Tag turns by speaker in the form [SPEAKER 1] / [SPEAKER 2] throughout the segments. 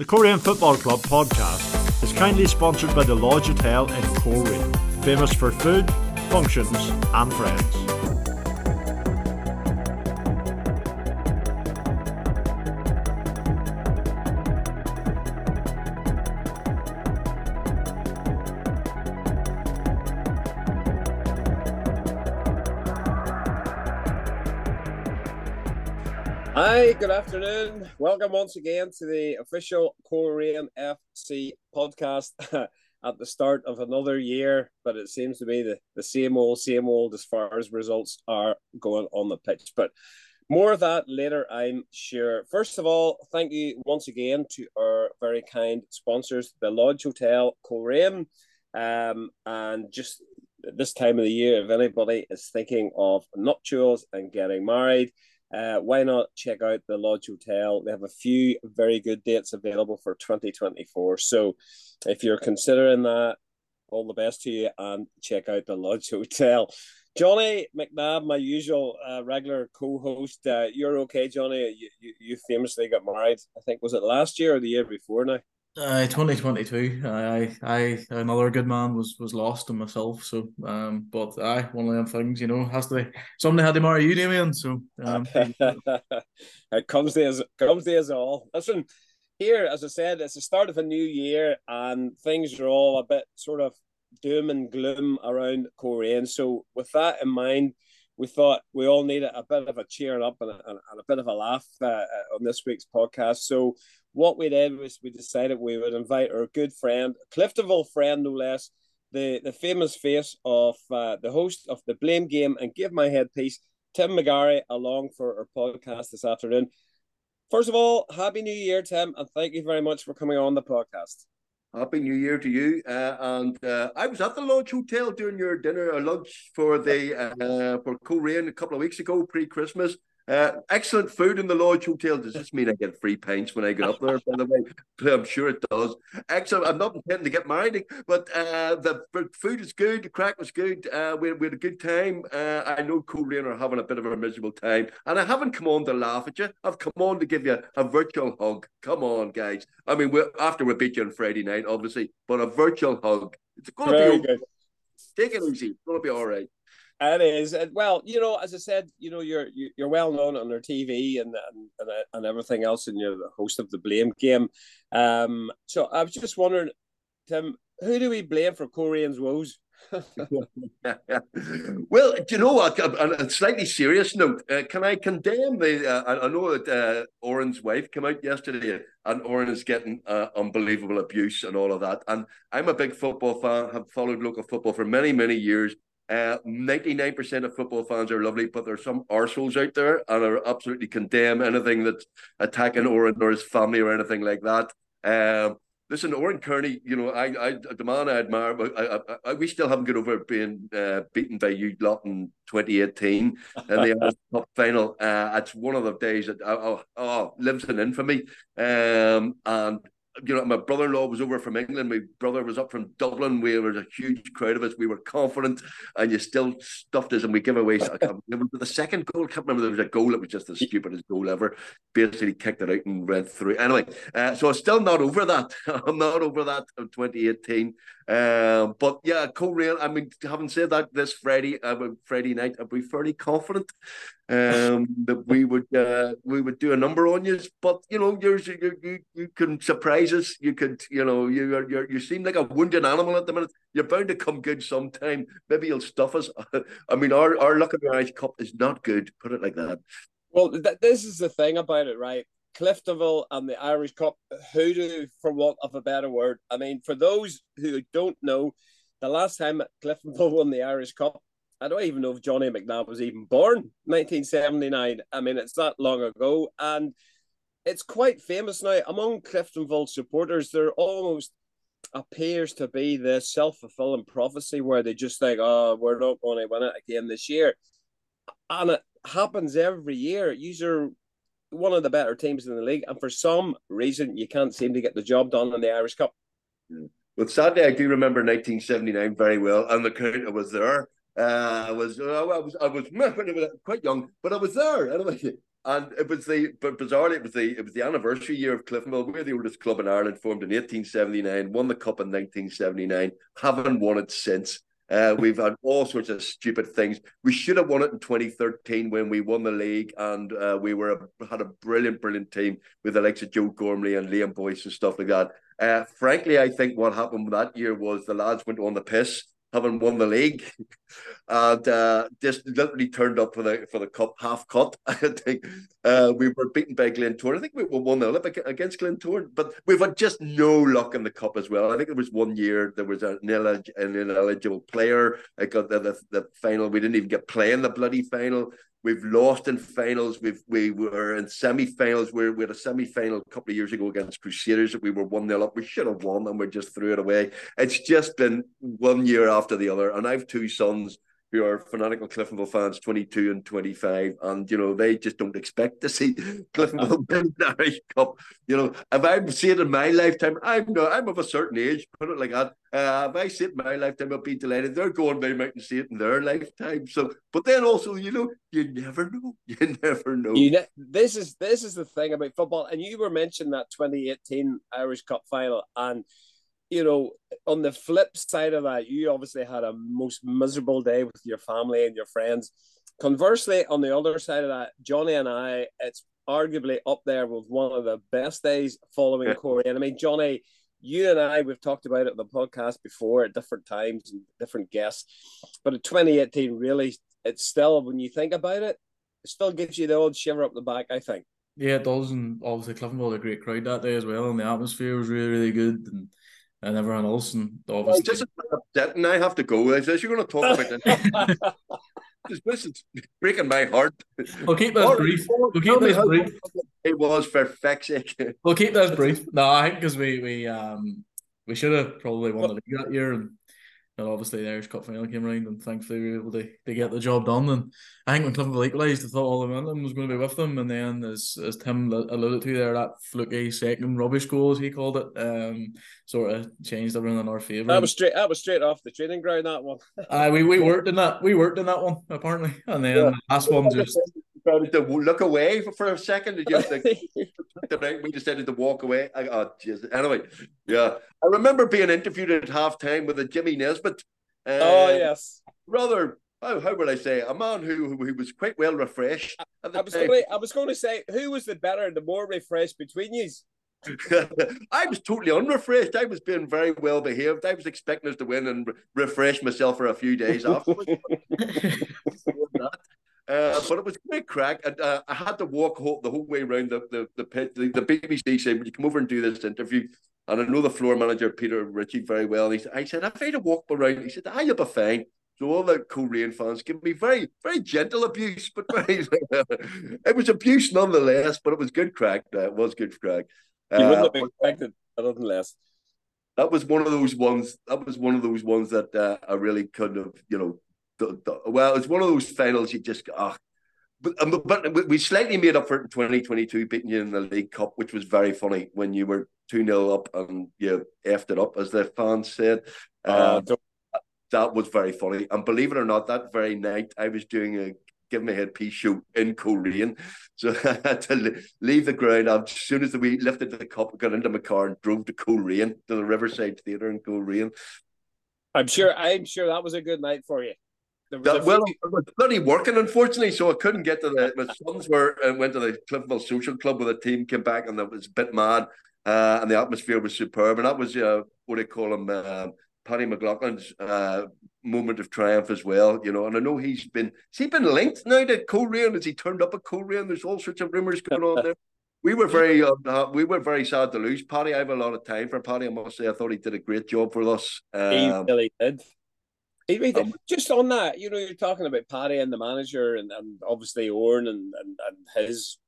[SPEAKER 1] The Coleraine Football Club podcast is kindly sponsored by the Lodge Hotel in Coleraine, famous for food, functions, and friends.
[SPEAKER 2] Good afternoon. Welcome once again to the official Coleraine FC podcast at the start of another year, but it seems to be the, the same old, same old as far as results are going on the pitch. But more of that later, I'm sure. First of all, thank you once again to our very kind sponsors, the Lodge Hotel Coleraine. Um, and just this time of the year, if anybody is thinking of nuptials and getting married, uh, why not check out the Lodge Hotel? They have a few very good dates available for 2024. So if you're considering that, all the best to you and check out the Lodge Hotel. Johnny McNabb, my usual uh, regular co-host, uh, you're okay, Johnny. You, you, you famously got married. I think was it last year or the year before now?
[SPEAKER 3] Uh, 2022. I, I, another good man was was lost in myself. So, um, but I one of them things, you know, has to be. Somebody had to marry you, Damien. So, um,
[SPEAKER 2] it comes to as comes to us all. Listen, here, as I said, it's the start of a new year, and things are all a bit sort of doom and gloom around Coleraine. So, with that in mind, we thought we all needed a bit of a cheering up and a, and a bit of a laugh uh, on this week's podcast. So what we did was we decided we would invite our good friend, Cliftonville friend no less, the, the famous face of uh, the host of the Blame Game and Give My Head Peace, Tim McGarry, along for our podcast this afternoon. First of all, Happy New Year, Tim, and thank you very much for coming on the podcast.
[SPEAKER 4] Happy New Year to you. Uh, and uh, I was at the Lodge Hotel doing your dinner or lunch for the uh, for Coleraine a couple of weeks ago, pre Christmas. Uh, excellent food in the Lodge Hotel. Does this mean I get free pints when I get up there? By the way, I'm sure it does. Excellent. I'm not intending to get married, but uh, the food is good. The crack was good. Uh, we, we had a good time. Uh, I know Coleraine are having a bit of a miserable time, and I haven't come on to laugh at you. I've come on to give you a virtual hug. Come on, guys. I mean, we're, after we beat you on Friday night, obviously, but a virtual hug. It's going to be good. Take it easy. It's going to be all right.
[SPEAKER 2] It is well, you know, as I said, you know, you're you're well known on their TV and and and everything else, and you're the host of the Blame Game. Um, so I was just wondering, Tim, who do we blame for Coleraine's woes?
[SPEAKER 4] well, do you know what? On a slightly serious note, uh, can I condemn the? Uh, I know that uh, Oran's wife came out yesterday, and Oran is getting uh, unbelievable abuse and all of that. And I'm a big football fan. Have followed local football for many, many years. Uh, 99% of football fans are lovely, but there's some arseholes out there and are absolutely condemn anything that's attacking Oran or his family or anything like that. Um, listen, Oran Kearney, you know, I, I, the man I admire, but I, I, I, we still haven't got over being uh, beaten by you lot in 2018 in the Cup final. Uh, it's one of the days that oh, oh, lives in infamy. Um, and you know, my brother-in-law was over from England. My brother was up from Dublin. We were a huge crowd of us. We were confident, and you still stuffed us, and we give away. the second goal, I can't remember. There was a goal that was just the stupidest goal ever. Basically, kicked it out and went through. Anyway, uh, so I'm still not over that. I'm not over that of 2018. Um, but yeah, Coleraine. I mean, having said that, this Friday, uh, Friday night, I'd be fairly confident um, that we would uh, we would do a number on you. But you know, you you you can surprise You could, you know, you are you you seem like a wounded animal at the minute. You're bound to come good sometime. Maybe you'll stuff us. I mean, our our luck of the Irish Cup is not good. Put it like that.
[SPEAKER 2] Well, th- this is the thing about it, right? Cliftonville and the Irish Cup Who do, for want of a better word. I mean, for those who don't know, the last time Cliftonville won the Irish Cup, I don't even know if Johnny McNabb was even born, 1979. I mean, it's that long ago. And it's quite famous now among Cliftonville supporters. There almost appears to be this self fulfilling prophecy where they just think, oh, we're not going to win it again this year. And it happens every year. You're one of the better teams in the league, and for some reason, you can't seem to get the job done in the Irish Cup.
[SPEAKER 4] Well, sadly, I do remember 1979 very well, and the crowd was there. Uh, I was, uh, I was, I was, I was quite young, but I was there. And it was the but bizarrely it was the it was the anniversary year of Cliftonville. We're the oldest club in Ireland, formed in 1879, won the cup in 1979, haven't won it since. Uh, we've had all sorts of stupid things. We should have won it in 2013 when we won the league, and uh, we were a, had a brilliant, brilliant team with the likes of Joe Gormley and Liam Boyce and stuff like that. Uh, frankly, I think what happened that year was the lads went on the piss having won the league, and uh, just literally turned up for the for the cup half cut. I think uh, we were beaten by Glentoran. I think we won the Olympic against Glentoran, but we've had just no luck in the cup as well. I think there was one year there was an, an ineligible player. I got the, the, the final. We didn't even get play in the bloody final. We've lost in finals. We've we were in semi-finals. We, we had a semi-final a couple of years ago against Crusaders that we were one 0 up. We should have won, and we just threw it away. It's just been one year after the other, and I've two sons who are fanatical Cliftonville fans, 22 and 25, and you know they just don't expect to see Cliftonville win the Irish Cup. You know, if I see it in my lifetime, I'm not, I'm of a certain age, put it like that. Uh, if I see it in my lifetime, I'll be delighted. They're going, they might see it in their lifetime. So, but then also, you know, you never know. You never know.
[SPEAKER 2] You ne- this is this is the thing about football, and you were mentioning that 2018 Irish Cup final, and you know, on the flip side of that, you obviously had a most miserable day with your family and your friends. Conversely, on the other side of that, Johnny and I, it's arguably up there with one of the best days following yeah. Corey. And I mean, Johnny, you and I, we've talked about it on the podcast before at different times and different guests. But in 2018, really, it's still, when you think about it, it still gives you the old shiver up the back, I think.
[SPEAKER 3] Yeah, it does. And obviously, Cliftonville had a great crowd that day as well. And the atmosphere was really, really good. And and everyone else. And obviously,
[SPEAKER 4] just upsetting. I have to go. I says you're going to talk about that. this is breaking my heart.
[SPEAKER 3] We'll keep this brief. We'll keep this brief.
[SPEAKER 4] It was for fuck's sake.
[SPEAKER 3] We'll keep this brief. No, I think because we we um we should have probably won the league that year, and and obviously the Irish Cup final came around, and thankfully we were able to, to get the job done. And I think when Cliftonville equalised, I thought all the momentum was going to be with them. And then, as as Tim alluded to there, that fluky second rubbish goal, as he called it, um, sort of changed everything in our favour.
[SPEAKER 2] That was straight. That was straight off the training ground. That one.
[SPEAKER 3] uh, we we worked in that. We worked in that one apparently, and then yeah. the last one just
[SPEAKER 4] to look away for, for a second. Did you like, we decided to walk away? I, oh, geez. Anyway, yeah. I remember being interviewed at halftime with a Jimmy Nesbitt.
[SPEAKER 2] Oh, yes.
[SPEAKER 4] Rather, how, how would I say, a man who who was quite well refreshed.
[SPEAKER 2] I was, going to, I was going to say, who was the better, and the more refreshed between you?
[SPEAKER 4] I was totally unrefreshed. I was being very well behaved. I was expecting us to win and re- refresh myself for a few days afterwards. Uh, but it was great crack. And, uh, I had to walk whole, the whole way around the the the pit. The, the BBC said, "Would you come over and do this interview?" And I know the floor manager Peter Ritchie very well. And he said, "I said I've had to walk around." He said, "I you'll be fine." So all the Coleraine fans give me very very gentle abuse, but very it was abuse nonetheless. But it was good crack. Uh, it was good crack.
[SPEAKER 2] You wouldn't have uh, expected, nonetheless.
[SPEAKER 4] That was one of those ones. That was one of those ones that uh, I really couldn't have, you know, the, the, well, it's one of those finals you just ah. But, um, but we slightly made up for it in 2022, beating you in the League Cup, which was very funny when you were 2 0 up and you effed it up, as the fans said. Uh, uh, that was very funny. And believe it or not, that very night I was doing a give me a Head Peace show in Coleraine. So I had to leave the ground. As soon as we lifted the cup, got into my car and drove to Coleraine, to the Riverside Theatre in Coleraine.
[SPEAKER 2] I'm sure I'm sure that was a good night for you.
[SPEAKER 4] That, well, I was bloody working, unfortunately, so I couldn't get to the. My sons were and uh, went to the Cliftonville Social Club with a team, came back, and that was a bit mad. Uh, and the atmosphere was superb, and that was uh, what they call him, uh, Paddy McLaughlin's uh, moment of triumph as well. You know, and I know he's been has he been linked now to Coleraine? Has he turned up at Coleraine? There's all sorts of rumours going on there. We were very uh, we were very sad to lose Paddy. I have a lot of time for Paddy. I must say, I thought he did a great job for us.
[SPEAKER 2] Um, he really did. Um, just on that, you know, you're talking about Paddy and the manager, and, and obviously Oran and, and, and his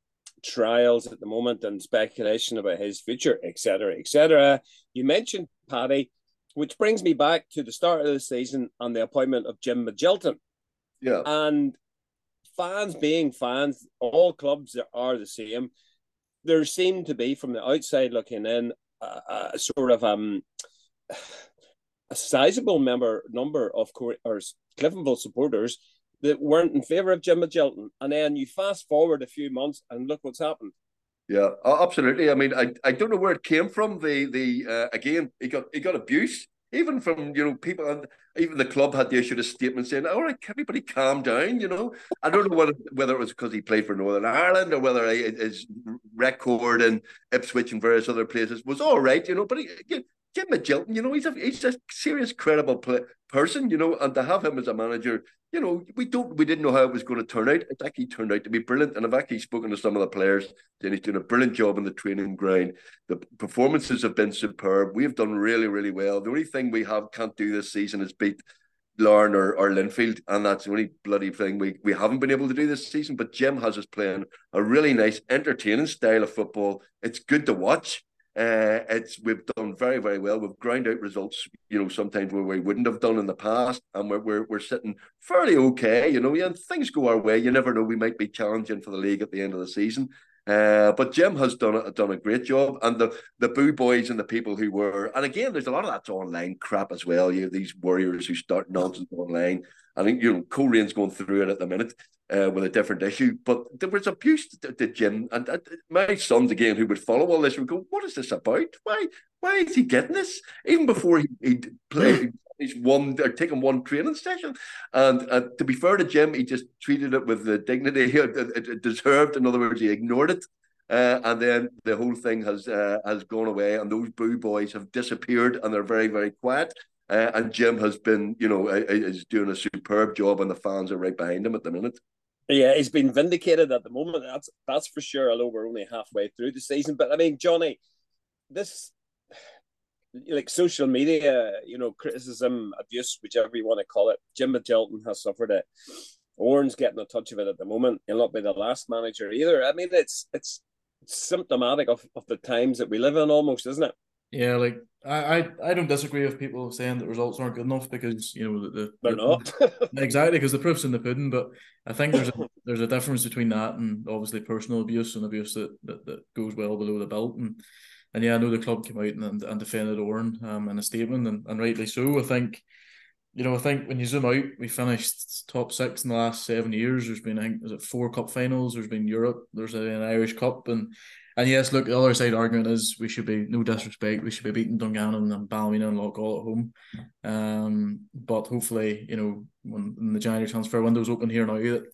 [SPEAKER 2] trials at the moment, and speculation about his future, etc., etc. You mentioned Paddy, which brings me back to the start of the season and the appointment of Jim Magilton.
[SPEAKER 4] Yeah,
[SPEAKER 2] and fans being fans, all clubs are the same. There seemed to be, from the outside looking in, a, a sort of um a sizable member number of Cliftonville supporters that weren't in favour of Jim Magilton, and then you fast forward a few months and look what's happened.
[SPEAKER 4] Yeah, absolutely. I mean, I, I don't know where it came from. The the uh, again, he got he got abuse even from you know people and even the club had to issue a statement saying, "All right, everybody, calm down." You know, I don't know whether whether it was because he played for Northern Ireland or whether his record in Ipswich and various other places was all right. You know, but he, Jim Magilton, you know, he's a he's a serious, credible play, person, you know, and to have him as a manager, you know, we don't we didn't know how it was going to turn out. It actually turned out to be brilliant, and I've actually spoken to some of the players, and he's doing a brilliant job in the training ground. The performances have been superb. We've done really, really well. The only thing we have can't do this season is beat Larne or, or Linfield, and that's the only bloody thing we, we haven't been able to do this season. But Jim has us playing a really nice, entertaining style of football. It's good to watch. Uh, it's we've done very very well. We've ground out results, you know, sometimes where we wouldn't have done in the past, and we're we're, we're sitting fairly okay. You know, yeah, things go our way. You never know; we might be challenging for the league at the end of the season. Uh, but Jim has done a, done a great job, and the the boo boys and the people who were, and again, there's a lot of that online crap as well. You have these warriors who start nonsense online. I think you know Coleraine's going through it at the minute uh, with a different issue. But there was abuse to, to Jim, and uh, my sons again, who would follow all this, would go, "What is this about? Why, why is he getting this?" Even before he he played. He's one or taken one training session, and uh, to be fair to Jim, he just treated it with the dignity it deserved. In other words, he ignored it, uh, and then the whole thing has uh, has gone away, and those boo boys have disappeared, and they're very very quiet. Uh, and Jim has been, you know, is doing a superb job, and the fans are right behind him at the minute.
[SPEAKER 2] Yeah, he's been vindicated at the moment. That's that's for sure. Although we're only halfway through the season, but I mean, Johnny, this like social media, you know, criticism, abuse, whichever you want to call it. Jim Magilton has suffered it. Oran's getting a touch of it at the moment. He'll not be the last manager either. I mean, it's it's symptomatic of, of the times that we live in, almost, isn't it?
[SPEAKER 3] Yeah, like I, I, I don't disagree with people saying that results aren't good enough because you know the,
[SPEAKER 2] they're not
[SPEAKER 3] exactly because the proof's in the pudding. But I think there's a, there's a difference between that and obviously personal abuse and abuse that, that, that goes well below the belt. And and yeah, I know the club came out and, and defended Oran um, in a statement and, and rightly so. I think you know I think when you zoom out, we finished top six in the last seven years. There's been I think is it four cup finals. There's been Europe. There's an Irish Cup and and yes, look, the other side argument is we should be no disrespect, we should be beating Dungannon and Ballymena and Loughgall at home. Um, but hopefully, you know, when, when the January transfer window's open here now, that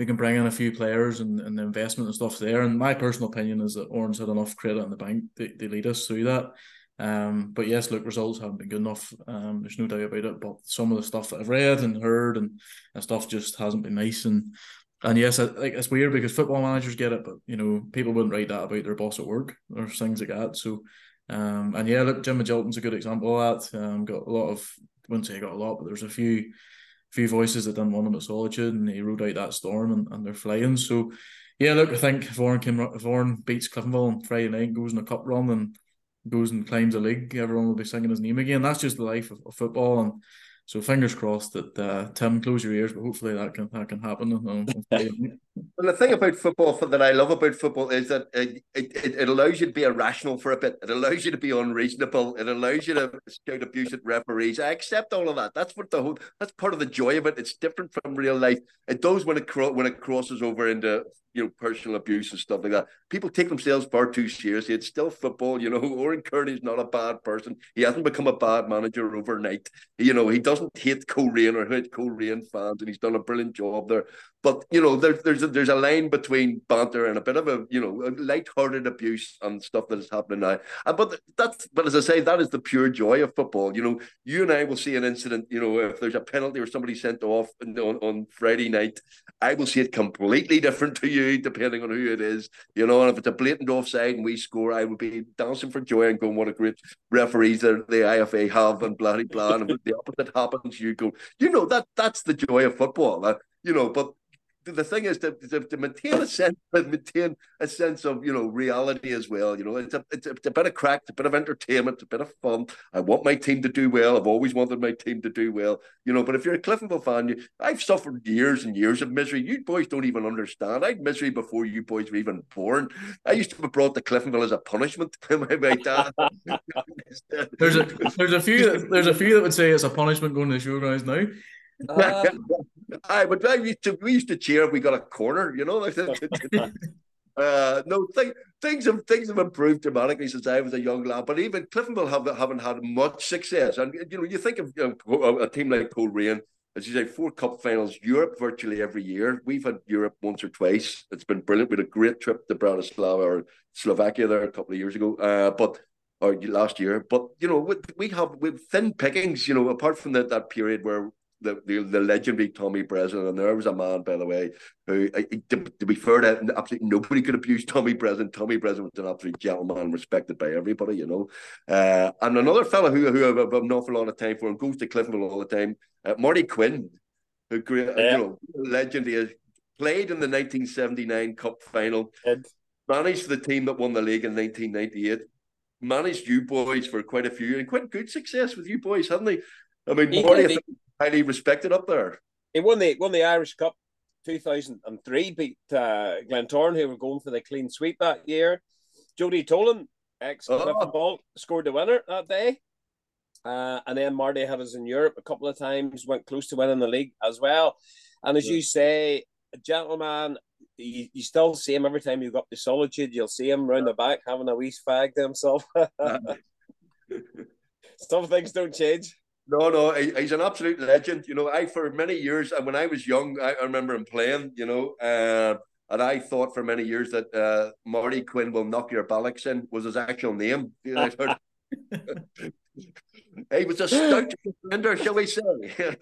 [SPEAKER 3] we can bring in a few players and, and the investment and stuff there. And my personal opinion is that Oran had enough credit in the bank to, to lead us through that. Um, but yes, look, results haven't been good enough. Um, there's no doubt about it. But some of the stuff that I've read and heard and, and stuff just hasn't been nice. And and yes, I, like it's weird because football managers get it, but you know people wouldn't write that about their boss at work or things like that. So, um, and yeah, look, Jim Magilton's a good example of that. Um, got a lot of, I wouldn't say got a lot, but there's a few, few voices that didn't want him at Solitude, and he rode out that storm, and, and they're flying. So, yeah, look, I think if Oran came, if Oran beats Cliftonville on Friday night, goes in a cup run, and goes and climbs a league, everyone will be singing his name again. That's just the life of, of football, and so fingers crossed that uh, Tim close your ears, but hopefully that can that can happen.
[SPEAKER 4] well, the thing about football that I love about football is that it, it, it allows you to be irrational for a bit. It allows you to be unreasonable. It allows you to shout abuse at referees. I accept all of that. That's what the whole. That's part of the joy of it. It's different from real life. It does when it cro- when it crosses over into you know, personal abuse and stuff like that. People take themselves far too seriously. It's still football, you know. Oran Kearney's not a bad person. He hasn't become a bad manager overnight. You know, he doesn't hate Coleraine or hate Coleraine fans, and he's done a brilliant job there. But you know, there, there's a, there's a line between banter and a bit of a you know light-hearted abuse and stuff that is happening now. And but that's but as I say, that is the pure joy of football. You know, you and I will see an incident. You know, if there's a penalty or somebody sent off on, on Friday night, I will see it completely different to you depending on who it is. You know, and if it's a blatant offside and we score, I will be dancing for joy and going, "What a great referees that the IFA have!" and blah blah. And if the opposite happens, you go, you know that that's the joy of football. You know, but the thing is to, to, to, maintain a sense, maintain a sense of you know reality as well. You know, it's a, it's a, it's a bit of crack, it's a bit of entertainment, a bit of fun. I want my team to do well. I've always wanted my team to do well. You know, but if you're a Cliftonville fan, you, I've suffered years and years of misery. You boys don't even understand. I had misery before you boys were even born. I used to be brought to Cliftonville as a punishment by my dad.
[SPEAKER 3] there's a there's a few there's a few that would say it's a punishment going to the showgrounds now.
[SPEAKER 2] Uh,
[SPEAKER 4] I but I used to we used to cheer if we got a corner, you know. uh, no, th- things have things have improved dramatically since I was a young lad. But even Cliftonville have, haven't had much success. And you know, you think of you know, a team like Coleraine, as you say, four cup finals, Europe virtually every year. We've had Europe once or twice. It's been brilliant. We had a great trip to Bratislava or Slovakia there a couple of years ago. Uh, but or last year. But you know, we have with thin pickings. You know, apart from that that period where the, the, the legendary Tommy Breslin, and there was a man, by the way, who, to, to be fair, that absolutely nobody could abuse Tommy Breslin. Tommy Breslin was an absolute gentleman, respected by everybody, you know. Uh, and another fellow who, who I've an awful lot of time for and goes to Cliftonville all the time, uh, Marty Quinn, who great, yeah. you know, legend. He played in the 1979 Cup final, Ed. managed the team that won the league in 1998 managed you boys for quite a few and quite good success with you boys, hadn't they? I mean, he Marty, highly respected up there.
[SPEAKER 2] He won the won the Irish Cup 2003, beat uh, Glentoran, who were going for the clean sweep that year. Jody Tolan, ex oh. ball, scored the winner that day. Uh, and then Marty had us in Europe a couple of times, went close to winning the league as well. And as yeah. you say, a gentleman, you, you still see him every time you go up to Solitude, you'll see him round the back having a wee fag to himself. Some things don't change.
[SPEAKER 4] No, no, he's an absolute legend. You know, I for many years, and when I was young, I, remember him playing. You know, uh, and I thought for many years that uh, Marty Quinn will knock your bollocks in was his actual name. he was a stout defender, shall we say?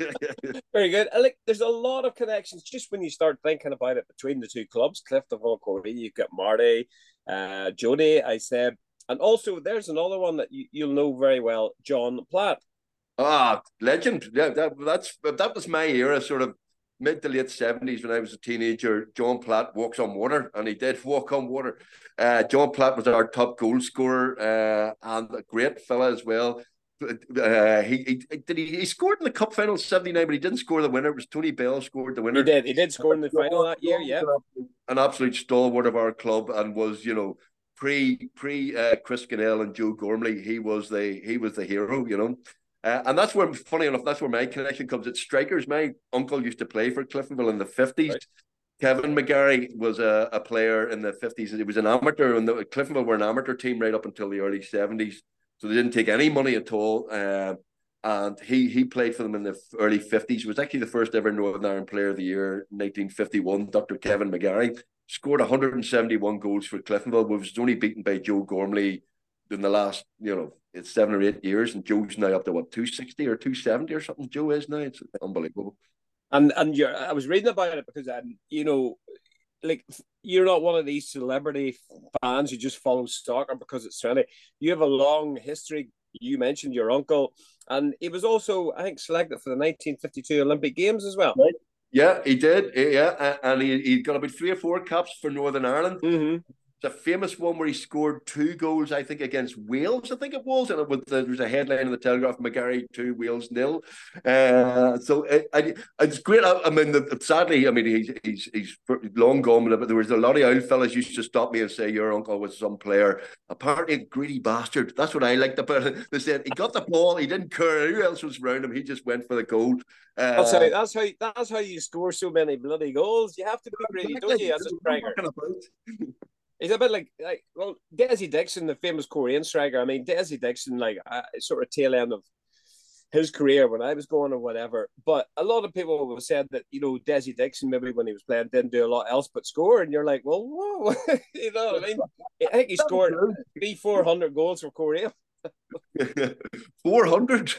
[SPEAKER 2] Very good. Like, there's a lot of connections just when you start thinking about it between the two clubs, Cliftonville, Corey. You've got Marty, uh, Jody. I said, and also there's another one that you, you'll know very well, John Platt.
[SPEAKER 4] Ah, legend. Yeah, that, that's that was my era, sort of mid to late seventies when I was a teenager. John Platt walks on water, and he did walk on water. Uh, John Platt was our top goal scorer uh, and a great fella as well. Uh, he, he did he, he scored in the cup final seventy nine, but he didn't score the winner. It was Tony Bell scored the winner.
[SPEAKER 2] He did. He did score in the final that year. Yeah,
[SPEAKER 4] an absolute stalwart of our club, and was you know pre pre uh, Chris Scannell and Joe Gormley. He was the he was the hero. You know. Uh, and that's where, funny enough, that's where my connection comes. It's strikers. My uncle used to play for Cliftonville in the 50s. Right. Kevin McGarry was a, a player in the 50s. He was an amateur, and the Cliftonville were an amateur team right up until the early 70s. So they didn't take any money at all. Uh, and he he played for them in the early 50s. He was actually the first ever Northern Ireland Player of the Year, 1951. Dr. Kevin McGarry scored 171 goals for Cliftonville, was only beaten by Joe Gormley in the last, you know, it's seven or eight years, and Joe's now up to what two sixty or two seventy or something. Joe is now. It's unbelievable.
[SPEAKER 2] And and you're, I was reading about it because um, you know, like you're not one of these celebrity fans who just follow soccer because it's trendy. You have a long history. You mentioned your uncle, and he was also, I think, selected for the 1952 Olympic Games as well. Right.
[SPEAKER 4] Yeah, he did. Yeah, and he, he got about three or four caps for Northern Ireland.
[SPEAKER 2] Mm-hmm
[SPEAKER 4] a famous one where he scored two goals, I think, against Wales. I think it was, and it was, there was a headline in the Telegraph: McGarry two, Wales nil. Uh, so it, I, it's great. I, I mean, the, sadly, I mean, he's he's he's long gone, but there was a lot of old fellas used to stop me and say your uncle was some player. Apparently, a greedy bastard. That's what I liked about it. They said he got the ball, he didn't care who else was around him. He just went for the goal.
[SPEAKER 2] Uh, that's how that's how that's how you score so many bloody goals. You have to be greedy, don't you, as a striker? He's a bit like like well, Desi Dixon, the famous Coleraine striker. I mean, Desi Dixon, like uh, sort of tail end of his career when I was going or whatever. But a lot of people have said that you know Desi Dixon maybe when he was playing didn't do a lot else but score, and you're like, well, whoa, you know what I mean? I think he scored three, four hundred goals for Coleraine.
[SPEAKER 4] four hundred.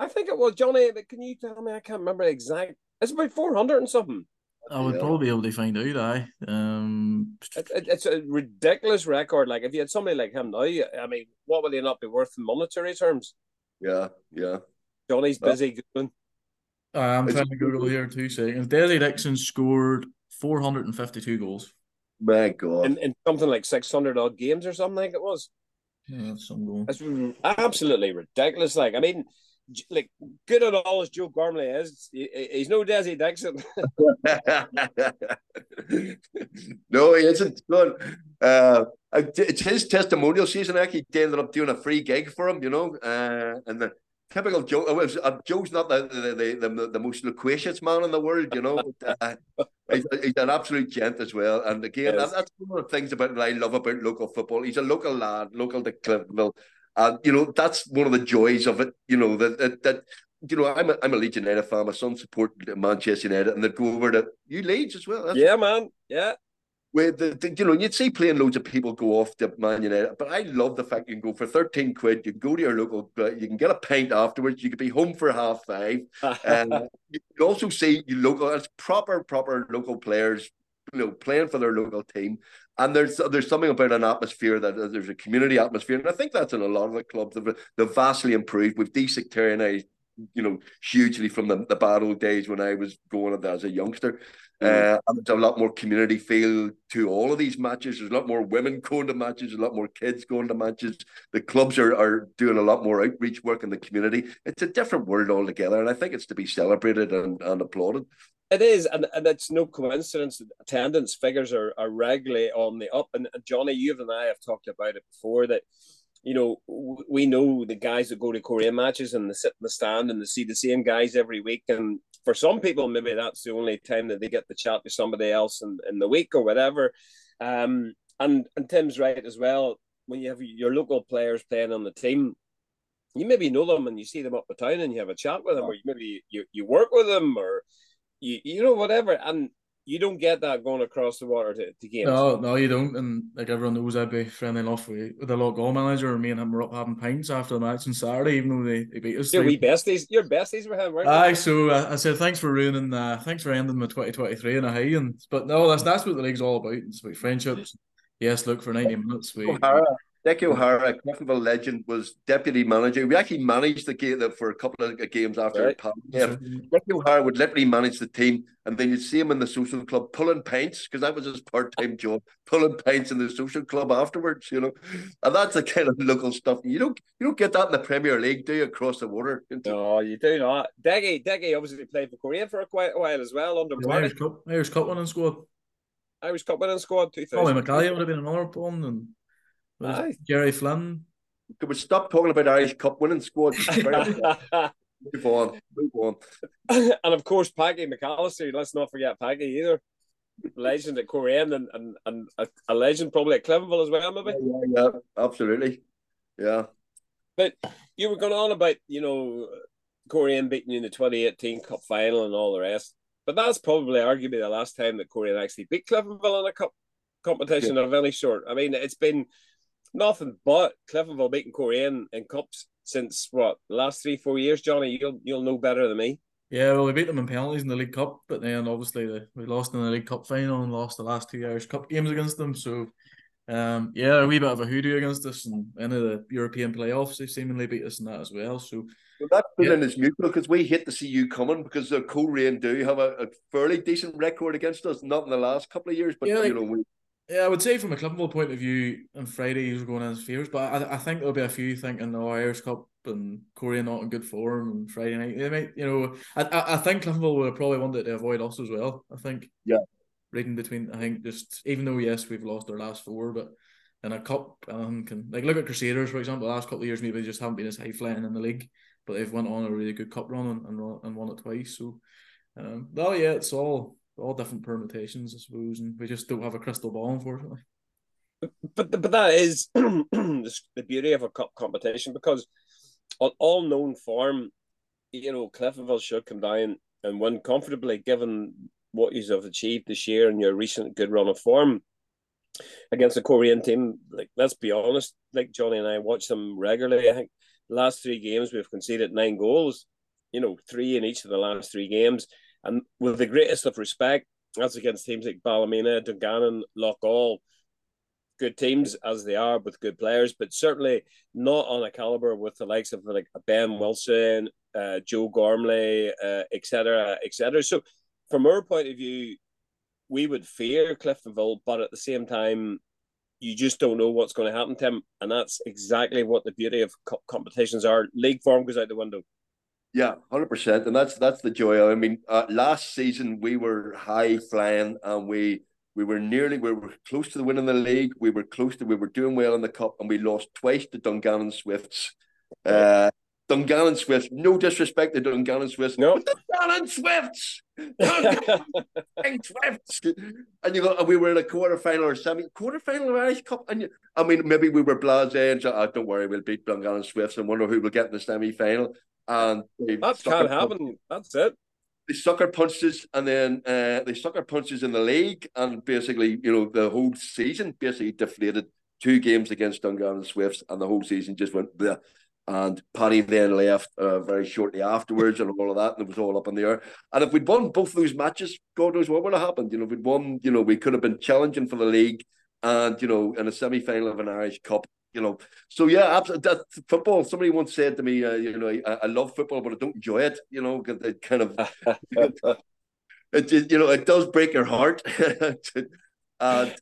[SPEAKER 2] I think it was Johnny. But can you tell me? I can't remember exact. It's about four hundred and something.
[SPEAKER 3] I would yeah. probably be able to find out. I um,
[SPEAKER 2] it, it, it's a ridiculous record. Like if you had somebody like him now, I mean, what would he not be worth in monetary terms?
[SPEAKER 4] Yeah, yeah.
[SPEAKER 2] Johnny's busy
[SPEAKER 3] uh, I'm trying to Google here two seconds. Desi Dixon scored 452 goals.
[SPEAKER 4] My God.
[SPEAKER 2] In, in something like 600 odd games or something like it was.
[SPEAKER 3] Yeah, some goals.
[SPEAKER 2] It's absolutely ridiculous. Like, I mean, like good at all as Joe Gormley is, he's no Desi Dixon.
[SPEAKER 4] no, he isn't. Good. Uh, it's his testimonial season. Actually, he ended up doing a free gig for him, you know, uh, and the typical Joe. Was, uh, Joe's not the the, the the most loquacious man in the world, you know. uh, he's, he's, an absolute gent as well. And again, yes. that, that's one of the things about I love about local football. He's a local lad, local to Cliftonville, and you know that's one of the joys of it. You know that that, that you know, I'm a, I'm a Leeds United fan. My son support Manchester United, and they go over to you Leeds as well.
[SPEAKER 2] That's yeah, man. Yeah,
[SPEAKER 4] where the, the, you know you'd see playing loads of people go off to Man United, but I love the fact you can go for thirteen quid. You can go to your local, uh, you can get a pint afterwards. You could be home for half five, and you also see you local. It's proper, proper local players, you know, playing for their local team. And there's there's something about an atmosphere that uh, there's a community atmosphere, and I think that's in a lot of the clubs. They've, they've vastly improved. We've desectarianized you know, hugely from the, the bad old days when I was going up as a youngster. Mm. Uh, and there's a lot more community feel to all of these matches. There's a lot more women going to matches, a lot more kids going to matches. The clubs are, are doing a lot more outreach work in the community. It's a different world altogether, and I think it's to be celebrated and, and applauded.
[SPEAKER 2] It is, and, and it's no coincidence that attendance figures are, are regularly on the up. And, and Johnny, you and I have talked about it before that you know, we know the guys that go to Coleraine matches and they sit in the stand and they see the same guys every week. And for some people, maybe that's the only time that they get to chat to somebody else in, in the week or whatever. Um, and and Tim's right as well. When you have your local players playing on the team, you maybe know them and you see them up the town and you have a chat with them, or maybe you, you work with them, or you you know whatever. And you don't get that going across the water to, to games.
[SPEAKER 3] No, no, you don't. And like everyone knows, I'd be friendly enough with, with the local manager. And me and him were up having pints after the match on Saturday, even though they, they beat us.
[SPEAKER 2] Your wee besties, your besties were him, right?
[SPEAKER 3] Aye, so uh, I said thanks for ruining, uh, thanks for ending my twenty twenty three in a high. And but no, that's that's what the league's all about. It's about friendships. Yes, look for ninety minutes. We,
[SPEAKER 4] O'Hara, Dickie O'Hara, Cliftonville legend, was deputy manager. We actually managed the game for a couple of games after right. yeah. Dickie O'Hara would literally manage the team, and then you'd see him in the social club pulling pints because that was his part-time job, pulling pints in the social club afterwards. You know, and that's the kind of local stuff you don't you don't get that in the Premier League, do you? Across the water?
[SPEAKER 2] No, you do not. Deggy, Deggy obviously played for Coleraine for a quite a while as well under
[SPEAKER 3] the Irish Cup, Irish Cup winning squad.
[SPEAKER 2] Irish Cup winning squad. Two
[SPEAKER 3] thousand. Ollie McCallie would have been another one, and Aye. Jerry Flynn.
[SPEAKER 4] Could we stop talking about Irish Cup winning squad? move on, move on.
[SPEAKER 2] and of course, Paggy McAllister. Let's not forget Paggy either. Legend at Coleraine and, and, and a, a legend probably at Cliftonville as well, maybe.
[SPEAKER 4] Yeah, yeah, absolutely. Yeah.
[SPEAKER 2] But you were going on about, you know, Coleraine beating you in the 2018 Cup final and all the rest. But that's probably arguably the last time that Coleraine actually beat Cliftonville in a cup competition yeah. of any sort. I mean, it's been nothing but Cliftonville beating Coleraine in cups since what last three four years. Johnny, you'll you'll know better than me.
[SPEAKER 3] Yeah, well, we beat them in penalties in the League Cup, but then obviously the, we lost in the League Cup final and lost the last two Irish Cup games against them. So, um, yeah, a wee bit of a hoodoo against us, and any of the European playoffs they seemingly beat us in that as well. So.
[SPEAKER 4] Well, that feeling yeah. is mutual because we hate to see you coming because the Coleraine do have a, a, fairly decent record against us, not in the last couple of years, but yeah, you know we
[SPEAKER 3] yeah, I would say from a Cliftonville point of view, on Friday he's going as favourites, but I, I think there'll be a few thinking, oh, Irish Cup and Coleraine not in good form and Friday night. They might, you know, I, I think Cliftonville would probably wanted to avoid us as well. I think.
[SPEAKER 4] Yeah.
[SPEAKER 3] Reading between, I think just even though yes we've lost our last four, but in a cup, um, can like look at Crusaders for example. The last couple of years maybe they just haven't been as high flying in the league, but they've went on a really good cup run and and, and won it twice. So, um, no, yeah, it's all all different permutations, I suppose, and we just don't have a crystal ball, unfortunately.
[SPEAKER 2] But but that is the beauty of a cup competition because on all known form, you know, Cliftonville should come down and win comfortably, given what you have achieved this year and your recent good run of form against the Coleraine team. Like, let's be honest, like Johnny and I watch them regularly. I think last three games we've conceded nine goals. You know, three in each of the last three games. And with the greatest of respect, that's against teams like Ballymena, Dungannon, Loughgall, good teams as they are with good players, but certainly not on a caliber with the likes of like Ben Wilson, uh, Joe Gormley, etc., uh, etc. Et so, from our point of view, we would fear Cliftonville, but at the same time, you just don't know what's going to happen to him, and that's exactly what the beauty of competitions are. League form goes out the window.
[SPEAKER 4] Yeah, hundred percent, and that's that's the joy. I mean, uh, last season we were high flying, and we we were nearly we were close to the winning the league. We were close to we were doing well in the cup, and we lost twice to Dungannon Swifts. Uh, Dungannon Swifts. No disrespect to Dungannon Swifts.
[SPEAKER 2] No.
[SPEAKER 4] But Dungannon Swifts. Dungannon Swifts. And you go, and we were in a quarter final or semi quarter final of Irish Cup. And you, I mean, maybe we were blasé and said, oh, don't worry, we'll beat Dungannon Swifts and wonder who will get in the semi final. And
[SPEAKER 2] that can't happen. That's it.
[SPEAKER 4] They sucker punches and then uh, they sucker punches in the league and basically, you know, the whole season basically deflated two games against Dungannon Swifts and the whole season just went there. And Paddy then left uh, very shortly afterwards, and all of that, and it was all up in the air. And if we'd won both those matches, God knows what would have happened. You know, if we'd won, you know, we could have been challenging for the league, and you know, in a semi final of an Irish Cup. You know, so yeah, that football. Somebody once said to me, uh, you know, I, I, love football, but I don't enjoy it. You know, it kind of, it, it, you know, it does break your heart. and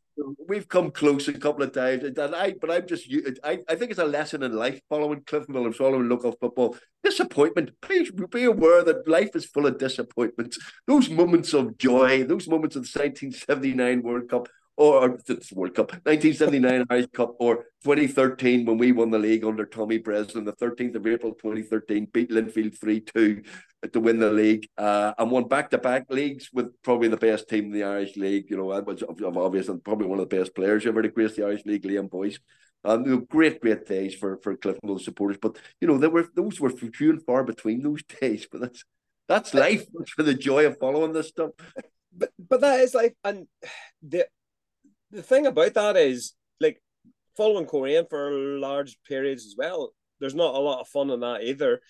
[SPEAKER 4] we've come close a couple of times. And I, but I'm just, I, I think it's a lesson in life following Cliftonville, following local football. Disappointment. Please be aware that life is full of disappointments. Those moments of joy, those moments of the 1979 World Cup, or the World Cup, 1979 Irish Cup, or 2013 when we won the league under Tommy Breslin, the 13th of April 2013, beat Linfield 3 2 to win the league uh, and won back to back leagues with probably the best team in the Irish League. You know, I was obvious and probably one of the best players ever to grace the Irish League, Liam Boyce. Um, great, great days for for Cliftonville supporters. But you know, there were those were few and far between those days. But that's that's life for the joy of following this stuff.
[SPEAKER 2] But but that is life, and the the thing about that is like following Coleraine for large periods as well. There's not a lot of fun in that either,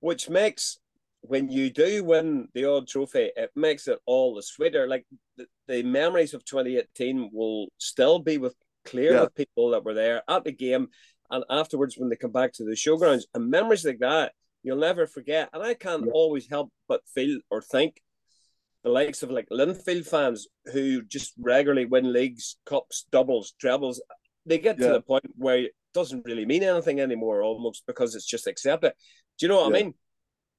[SPEAKER 2] which makes when you do win the odd trophy, it makes it all the sweeter. Like the, the memories of 2018 will still be with clear yeah. with people that were there at the game and afterwards when they come back to the showgrounds. And memories like that you'll never forget. And I can't yeah. always help but feel or think the likes of like Linfield fans who just regularly win leagues, cups, doubles, trebles. They get yeah. to the point where it doesn't really mean anything anymore, almost because it's just accepted. Do you know what I mean?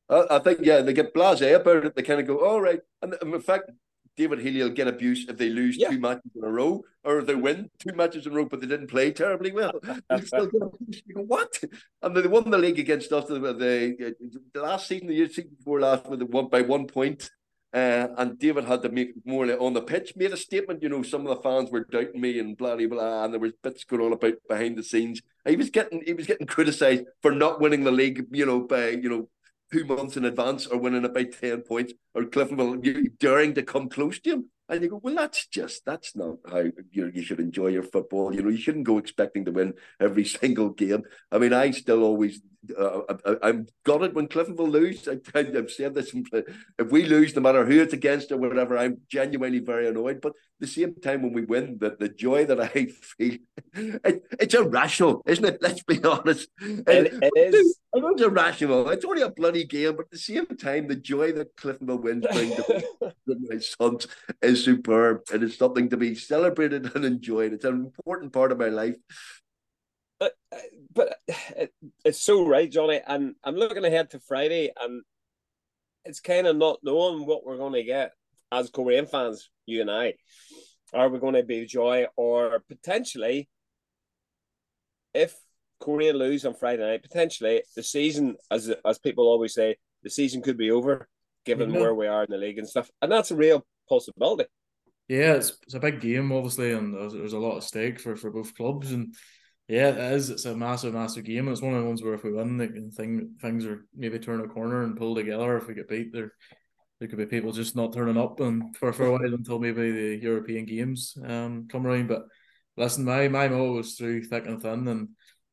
[SPEAKER 4] I think yeah, they get blasé about it. They kind of go, all right, and in fact, David Healy will get abuse if they lose yeah. two matches in a row, or if they win two matches in a row, but they didn't play terribly well. still get abuse. You go, what? And they won the league against us uh, the, the, the last season, the year season before last, with one by one point. Uh, and David had to make more on the pitch, made a statement. You know, some of the fans were doubting me and blah blah blah, and there was bits going on about behind the scenes. He was getting he was getting criticised for not winning the league. You know, by you know two months in advance or winning about 10 points or Cliftonville daring to come close to him. And you go, well, that's just, that's not how you, you should enjoy your football. You know, you shouldn't go expecting to win every single game. I mean, I still always uh, I, am it when Cliftonville lose. I, have said this. If we lose, no matter who it's against or whatever, I'm genuinely very annoyed. But at the same time, when we win, the, the joy that I feel, it, it's irrational, isn't it? Let's be honest.
[SPEAKER 2] it, it is.
[SPEAKER 4] It's irrational. It's only a bloody game, but at the same time, the joy that Cliftonville wins bring to my sons is superb. And It is something to be celebrated and enjoyed. It's an important part of my life Uh, uh,
[SPEAKER 2] but, but it's so right, Johnny. And I'm looking ahead to Friday, and it's kind of not knowing what we're going to get as Coleraine fans, you and I. Are we going to be joy, or potentially, if Coleraine lose on Friday night, potentially the season, as as people always say, the season could be over, given mm-hmm. where we are in the league and stuff, and that's a real possibility.
[SPEAKER 3] Yeah, it's, it's a big game, obviously, and there's, there's a lot of stake for, for both clubs, and yeah, it is. It's a massive, massive game. It's one of the ones where if we win, the thing things are maybe turn a corner and pull together. If we get beat, there there could be people just not turning up and for, for a while until maybe the European games um come around. But listen, my my motto is through thick and thin, and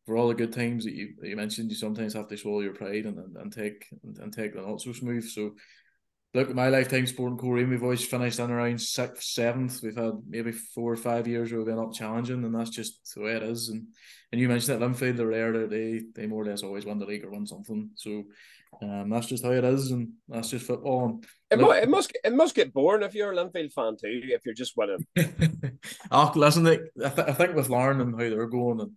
[SPEAKER 3] for all the good times that you that you mentioned, you sometimes have to swallow your pride and and, and take and, and take the not so smooth. So look at my lifetime sporting Coleraine, we've always finished in around sixth, seventh. We've had maybe four or five years where we've been up challenging, and that's just the way it is. And and you mentioned that Linfield, they're rare they they more or less always win the league or win something. So um, that's just how it is, and that's just football. And
[SPEAKER 2] it, look, must, it must it must get boring if you're a Linfield fan too. If you're just winning.
[SPEAKER 3] oh, listen, I, th- I think with Larne and how they're going and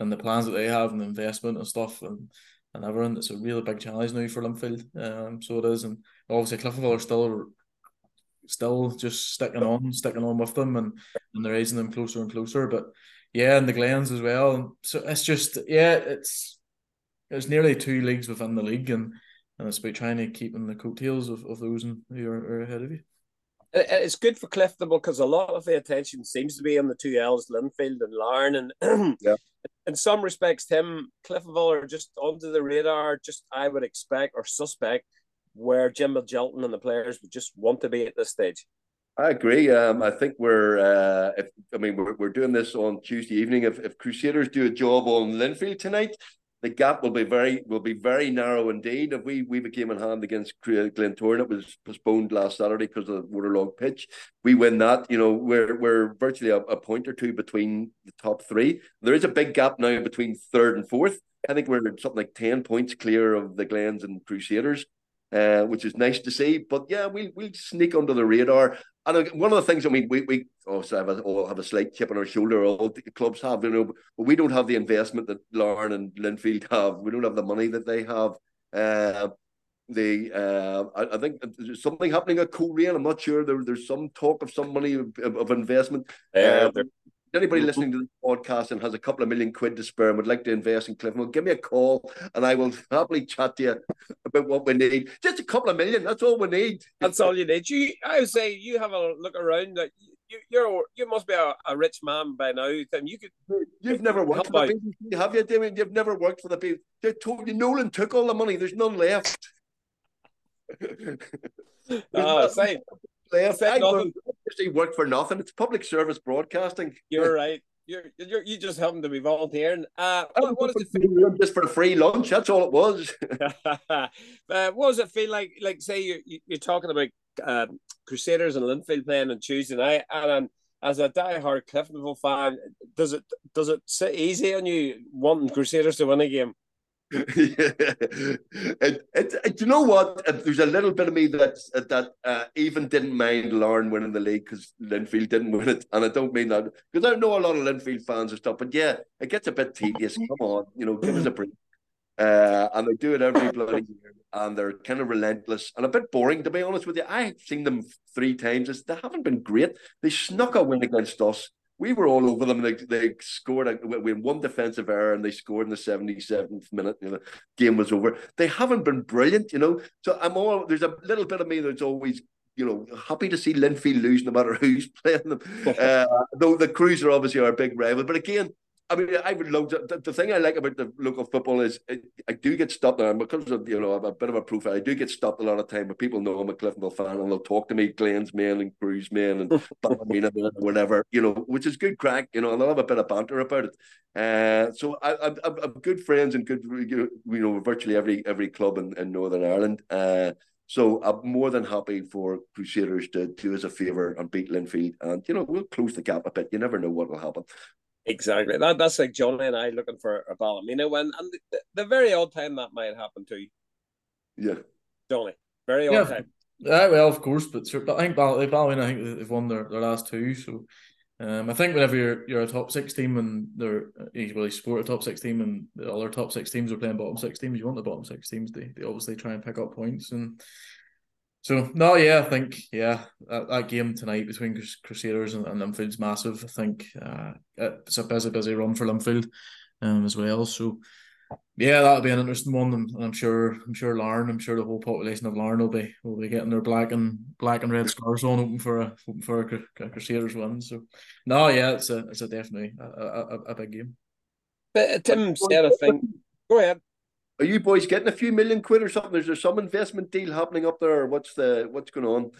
[SPEAKER 3] and the plans that they have and the investment and stuff and and everything. It's a really big challenge now for Linfield. Um, so it is, and obviously Cliftonville are still still just sticking on, sticking on with them, and and they're raising them closer and closer. But yeah, and the Glens as well. So it's just yeah, it's it's nearly two leagues within the league, and and it's about trying to keep in the coattails of, of those who are, are ahead of you.
[SPEAKER 2] It's good for Cliftonville because a lot of the attention seems to be on the two L's, Linfield and Larne, and yeah. in some respects, Tim Cliftonville are just under the radar. Just I would expect or suspect where Jim Magilton and the players would just want to be at this stage.
[SPEAKER 4] I agree. Um, I think we're. Uh, if, I mean, we're, we're doing this on Tuesday evening. If, if Crusaders do a job on Linfield tonight, the gap will be very will be very narrow indeed. If we we became in hand against Glentoran, it was postponed last Saturday because of the waterlogged pitch. We win that, you know, we're we're virtually a, a point or two between the top three. There is a big gap now between third and fourth. I think we're something like ten points clear of the Glens and Crusaders. Uh, which is nice to see. But yeah, we we sneak under the radar. And one of the things, I mean, we we also have a, all have a slight chip on our shoulder. All the clubs have, you know, but we don't have the investment that Larne and Linfield have. We don't have the money that they have. Uh, the uh, I, I, think there's something happening at Coleraine. I'm not sure. There, there's some talk of some money of, of investment.
[SPEAKER 2] Yeah, um,
[SPEAKER 4] anybody mm-hmm. listening to the podcast and has a couple of million quid to spare and would like to invest in Clifton, give me a call and I will happily chat to you about what we need. Just a couple of million, that's all we need.
[SPEAKER 2] That's all you need. You, I would say, you have a look around. That you, you're you must be a, a rich man by now. Tim, you could.
[SPEAKER 4] You've never worked for the BBC, have you, Damien? You've never worked for the BBC. They told you Nolan took all the money. There's none left.
[SPEAKER 2] uh, same
[SPEAKER 4] actually work for nothing. It's public service broadcasting.
[SPEAKER 2] You're right. You're, you're you just happen to be volunteering. Uh, what, what does it
[SPEAKER 4] feel? Just for a free lunch. That's all it was.
[SPEAKER 2] uh, what does it feel like? Like, say you, you are talking about uh, Crusaders and Linfield playing on Tuesday night, and um, as a die-hard Cliftonville fan, does it does it sit easy on you wanting Crusaders to win a game?
[SPEAKER 4] it, you know what? There's a little bit of me that that uh, even didn't mind Larne winning the league because Linfield didn't win it, and I don't mean that because I know a lot of Linfield fans and stuff. But yeah, it gets a bit tedious. Come on, you know, give us a break. Uh, and they do it every bloody year, and they're kind of relentless and a bit boring, to be honest with you. I've seen them three times. They haven't been great. They snuck a win against us we were all over them. They, they scored. We had one defensive error, and they scored in the seventy seventh minute. You know, game was over. They haven't been brilliant, you know. So I'm all there's a little bit of me that's always you know, happy to see Linfield lose no matter who's playing them. uh, though the Crues are obviously our big rival, but again, I mean, I would love to, the, the thing I like about the local football is it, I do get stopped there because of you know I'm a bit of a profile. I do get stopped a lot of time, but people know I'm a Cliftonville fan and they'll talk to me, Glens men and Crues men and Ballymena men whatever, you know, which is good crack, you know, and I'll have a bit of banter about it. Uh, so I, I, I'm good friends and good, you know, virtually every every club in, in Northern Ireland. Uh, so I'm more than happy for Crusaders to do us a favour and beat Linfield, and you know we'll close the gap a bit. You never know what will happen.
[SPEAKER 2] Exactly. That that's like Johnny and I looking for a Ballymena win, and the, the, very odd time that might happen to you.
[SPEAKER 4] Yeah,
[SPEAKER 2] Johnny. Very odd yeah. time.
[SPEAKER 3] Yeah, well, of course, but but I think Ballymena, I think they've won their, their last two. So, um, I think whenever you're you're a top six team and they're you really support a top six team and the other top six teams are playing bottom six teams, you want the bottom six teams. They they obviously try and pick up points and so no, yeah, I think yeah that, that game tonight between Crusaders and, and Linfield's massive. I think uh, it's a busy, busy run for Linfield um, as well. So yeah, that'll be an interesting one, and, and, I'm sure I'm sure Larne, I'm sure the whole population of Larne will be will be getting their black and black and red scarves on, open for a open for a, a Crusaders win. So no, yeah, it's a it's a definitely a, a, a big game.
[SPEAKER 2] But uh, Tim said a thing. Go ahead.
[SPEAKER 4] Are you boys getting a few million quid or something? Is there some investment deal happening up there? Or what's the what's going on?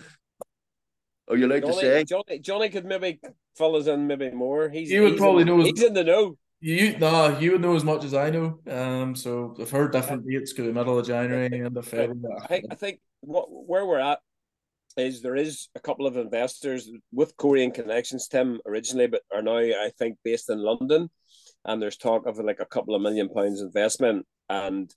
[SPEAKER 4] Are you allowed
[SPEAKER 2] Johnny,
[SPEAKER 4] to say?
[SPEAKER 2] Johnny, Johnny could maybe fill us in maybe more. He's
[SPEAKER 3] you would probably
[SPEAKER 2] in,
[SPEAKER 3] know.
[SPEAKER 2] He's in the know.
[SPEAKER 3] You no, you would know as much as I know. Um, so I've heard different dates go the middle of January and the February.
[SPEAKER 2] I think, I think what where we're at is there is a couple of investors with Coleraine connections, Tim originally, but are now I think based in London, and there's talk of like a couple of million pounds investment and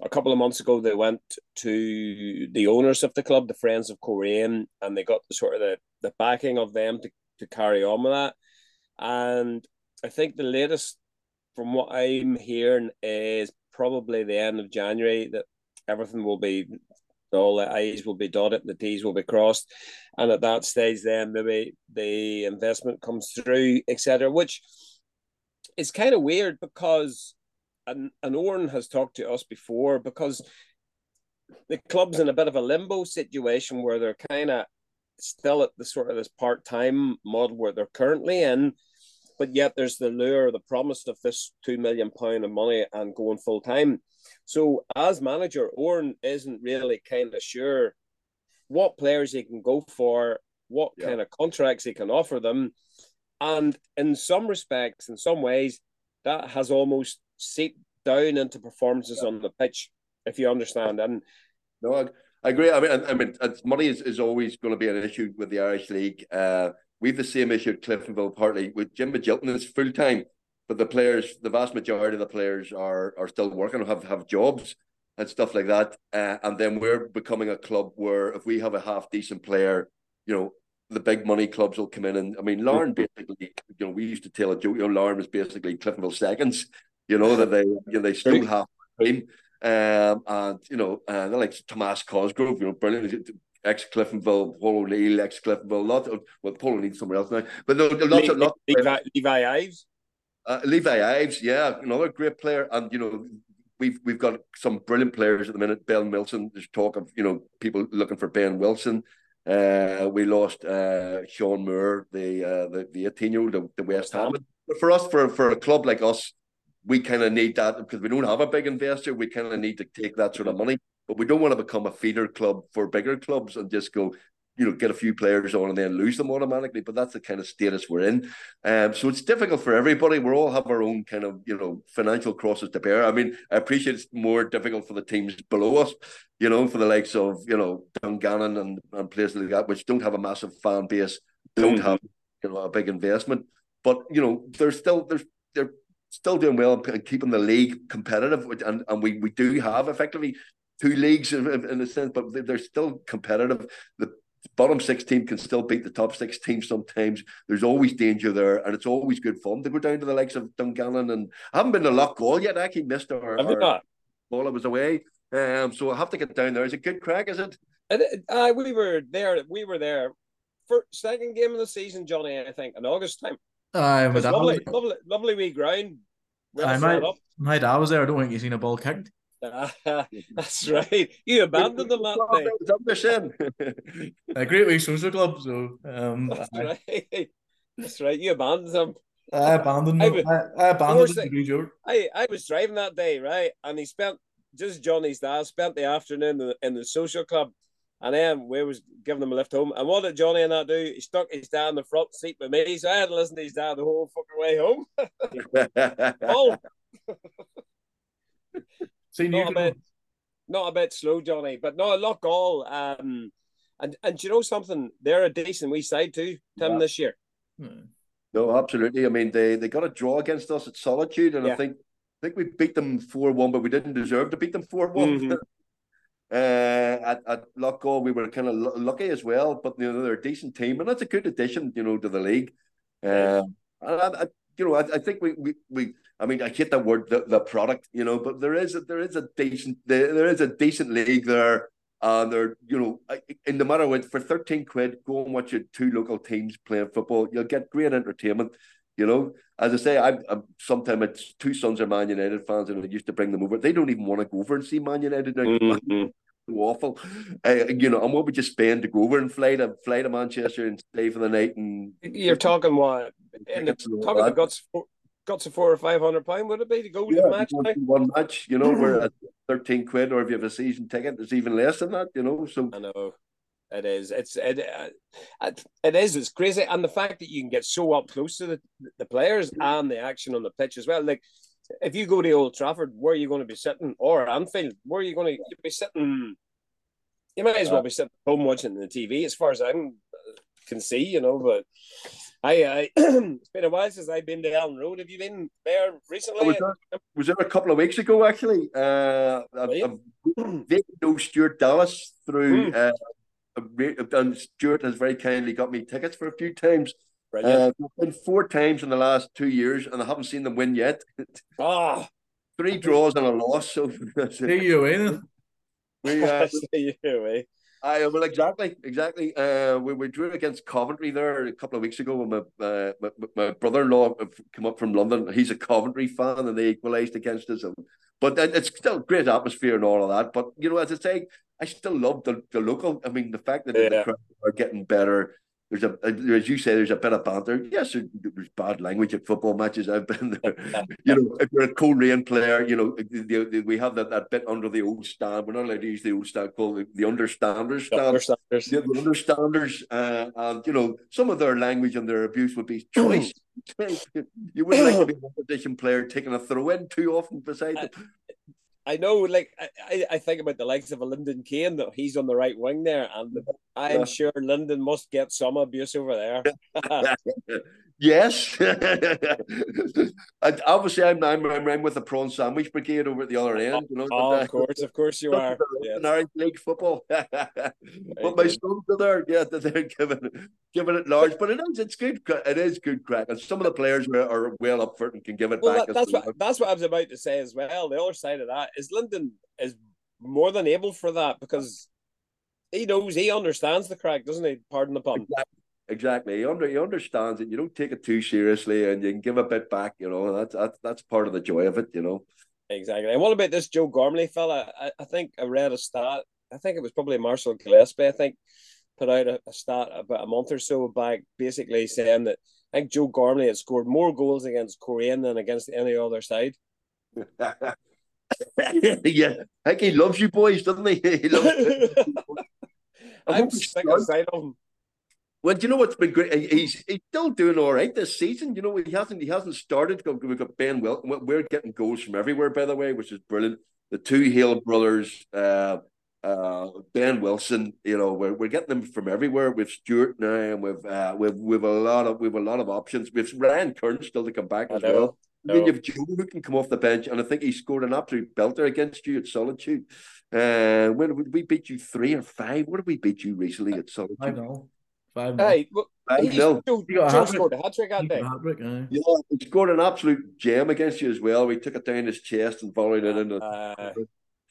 [SPEAKER 2] a couple of months ago they went to the owners of the club, the Friends of Coleraine, and they got the sort of the, the backing of them to, to carry on with that. And I think the latest from what I'm hearing is probably the end of January that everything will be all the I's will be dotted, the T's will be crossed. And at that stage then maybe the investment comes through, etc. Which is kind of weird because and and Oran has talked to us before because the club's in a bit of a limbo situation where they're kind of still at the sort of this part time model where they're currently in, but yet there's the lure, the promise of this two million pound of money and going full time. So as manager, Oran isn't really kind of sure what players he can go for, what yeah. kind of contracts he can offer them. And in some respects, in some ways, that has almost seeped down into performances yeah. on the pitch, if you understand. And
[SPEAKER 4] no, I, I agree. I mean, I, I mean, money is, is always going to be an issue with the Irish League. Uh, we have the same issue at Cliftonville, partly with Jim Magilton is full time, but the players, the vast majority of the players are are still working, have have jobs and stuff like that. Uh, and then we're becoming a club where if we have a half decent player, you know, the big money clubs will come in and I mean Larne basically, you know, we used to tell a joke, you know, Larne was basically Cliftonville seconds, you know, that they you know, they still have team. Um, and you know, uh, they're like Tomas Cosgrove, you know, brilliant ex Cliftonville, Paul O'Neill, ex Cliftonville, lot of well, Paul O'Neill's somewhere else now, but there, lots of lots
[SPEAKER 2] Levi, Levi Ives.
[SPEAKER 4] Uh, Levi Ives, yeah, another great player, and you know we've we've got some brilliant players at the minute. Ben Wilson, there's talk of you know people looking for Ben Wilson. Uh, we lost uh, Sean Moore, the uh, the the eighteen year old, the, the West Ham. But for us, for for a club like us, we kind of need that because we don't have a big investor. We kind of need to take that sort of money, but we don't want to become a feeder club for bigger clubs and just go, you know, get a few players on and then lose them automatically. But that's the kind of status we're in. Um, so it's difficult for everybody. We all have our own kind of, you know, financial crosses to bear. I mean, I appreciate it's more difficult for the teams below us, you know, for the likes of, you know, Dungannon and, and places like that, which don't have a massive fan base, don't mm-hmm. have, you know, a big investment. But, you know, there's still there's they're still doing well and keeping the league competitive. And, and we, we do have effectively two leagues in, in a sense, but they're still competitive. The bottom six team can still beat the top six team sometimes. There's always danger there, and it's always good fun to go down to the likes of Dungannon. And I haven't been to Loughgall yet. I actually missed our, our ball. I was away. Um, so I have to get down there. Is it good crack? Is it?
[SPEAKER 2] Uh, we were there. We were there for second game of the season, Johnny. I think in August time.
[SPEAKER 3] Uh, but
[SPEAKER 2] lovely, was... lovely, lovely wee ground.
[SPEAKER 3] Well I might, my dad was there. I don't think he's seen a ball kicked.
[SPEAKER 2] that's right. You abandoned them that
[SPEAKER 3] day. a great wee social club. So um,
[SPEAKER 2] that's I, right. That's right. You abandoned them.
[SPEAKER 3] I abandoned them. I, was, I, I abandoned them.
[SPEAKER 2] I, I was driving that day, right? And he spent just Johnny's dad spent the afternoon in the, in the social club and then we was giving him a lift home. And what did Johnny and I do? He stuck his dad in the front seat with me. So I had to listen to his dad the whole fucking way home. oh.
[SPEAKER 3] See,
[SPEAKER 2] not a bit, not a bit slow, Johnny, but no, Loughgall. Um, and and you know something? They're a decent wee side too, Tim, yeah. this year.
[SPEAKER 4] Hmm. No, absolutely. I mean, they they got a draw against us at Solitude, and yeah. I think I think we beat them four one, but we didn't deserve to beat them four one. Mm-hmm. Uh, at, at Loughgall, we were kind of lucky as well, but you know they're a decent team, and that's a good addition, you know, to the league. Um, and I, I, you know, I, I think we, we we I mean, I hate that word, the, the product, you know, but there is a, there is a decent there, there is a decent league there, and they're you know, in the matter what, for thirteen quid, go and watch your two local teams playing football. You'll get great entertainment. You know, as I say, I, I'm sometimes it's two sons are Man United fans, and I used to bring them over. They don't even want to go over and see Man United now. Mm-hmm awful. Uh, you know, and what would you spend to go over and fly to fly to Manchester and stay for the night? And
[SPEAKER 2] you're talking what? And the, talking the guts, guts of four or five hundred pound would it be to go yeah, to the match?
[SPEAKER 4] One match, you know, where thirteen quid, or if you have a season ticket, it's even less than that. You know, so
[SPEAKER 2] I know. It is. It's it, uh, it is. It's crazy, and the fact that you can get so up close to the the players and the action on the pitch as well. Like if you go to Old Trafford, where are you going to be sitting? Or Anfield, where are you going to be sitting? You might as well be sitting home watching the TV, as far as I can see, you know. But I, I it's been a while since I've been to Elland Road. Have you been there recently? I
[SPEAKER 4] was, there, was there a couple of weeks ago, actually. Uh, I've, I've know Stuart Dallas through. Mm. Uh, and Stuart has very kindly got me tickets for a few times. Uh, been four times in the last two years, and I haven't seen them win yet.
[SPEAKER 2] Ah,
[SPEAKER 4] three draws and a loss. So
[SPEAKER 3] see you in.
[SPEAKER 4] We uh,
[SPEAKER 2] see you away.
[SPEAKER 4] I well exactly exactly. Uh, we, we drew against Coventry there a couple of weeks ago when my uh, my, my brother-in-law came up from London. He's a Coventry fan, and they equalised against us. And, but it's still great atmosphere and all of that. But you know, as I say, I still love the, the local. I mean, the fact that yeah. the crowd are getting better there's a, as you say, there's a bit of banter. Yes, there's bad language at football matches. I've been there. you know, if you're a Coleraine player, you know, the, the, we have that, that bit under the old stand. We're not allowed to use the old stand called the, the understanders stand. Understanders. Yeah, the understanders. Uh, and, you know, some of their language and their abuse would be choice. you wouldn't like to be a opposition player taking a throw in too often beside them.
[SPEAKER 2] I know, like I, I think about the likes of a Lyndon Kane that he's on the right wing there, and I'm sure Lyndon must get some abuse over there.
[SPEAKER 4] yes, obviously I'm, I'm I'm with the prawn sandwich brigade over at the other end. You know,
[SPEAKER 2] oh, of uh, course, of course you are.
[SPEAKER 4] Yes. League football, but my sons are there. Yeah, they're giving giving it large, but it is it's good. It is good crack, and some of the players are, are well up for it and can give it well, back.
[SPEAKER 2] That, that's what that's what I was about to say as well. The other side of that is Lyndon is more than able for that because he knows he understands the crack, doesn't he? Pardon the pun.
[SPEAKER 4] Exactly. Exactly. He under he understands it. You don't take it too seriously, and you can give a bit back. You know, that's that's that's part of the joy of it. You know.
[SPEAKER 2] Exactly. And what about this Joe Gormley fella? I, I think I read a stat. I think it was probably Marshall Gillespie. I think put out a, a, stat about a month or so back, basically saying that I think Joe Gormley had scored more goals against Coleraine than against any other side.
[SPEAKER 4] yeah, I think he loves you boys, doesn't he? he loves
[SPEAKER 2] I'm sick of sight of him.
[SPEAKER 4] Well, do you know what's been great? He's he's still doing all right this season. You know, he hasn't he hasn't started. We've got Ben Well, We're getting goals from everywhere, by the way, which is brilliant. The two Hale brothers, uh, uh, Ben Wilson. You know, we're, we're getting them from everywhere. With Stuart now, and we've uh, we've we've a lot of we've a lot of options. We've Ryan Curran still to come back as well. No. Then you've Joe who can come off the bench, and I think he scored an absolute belter against you at Solitude. Uh, when we beat you three or five? What did we beat you recently at Solitude?
[SPEAKER 3] I know. Five
[SPEAKER 2] hey, well, five nil. Joe, Joe scored a hat trick that day.
[SPEAKER 4] Yeah, he scored an absolute gem against you as well. We took it down his chest and volleyed it into. Uh,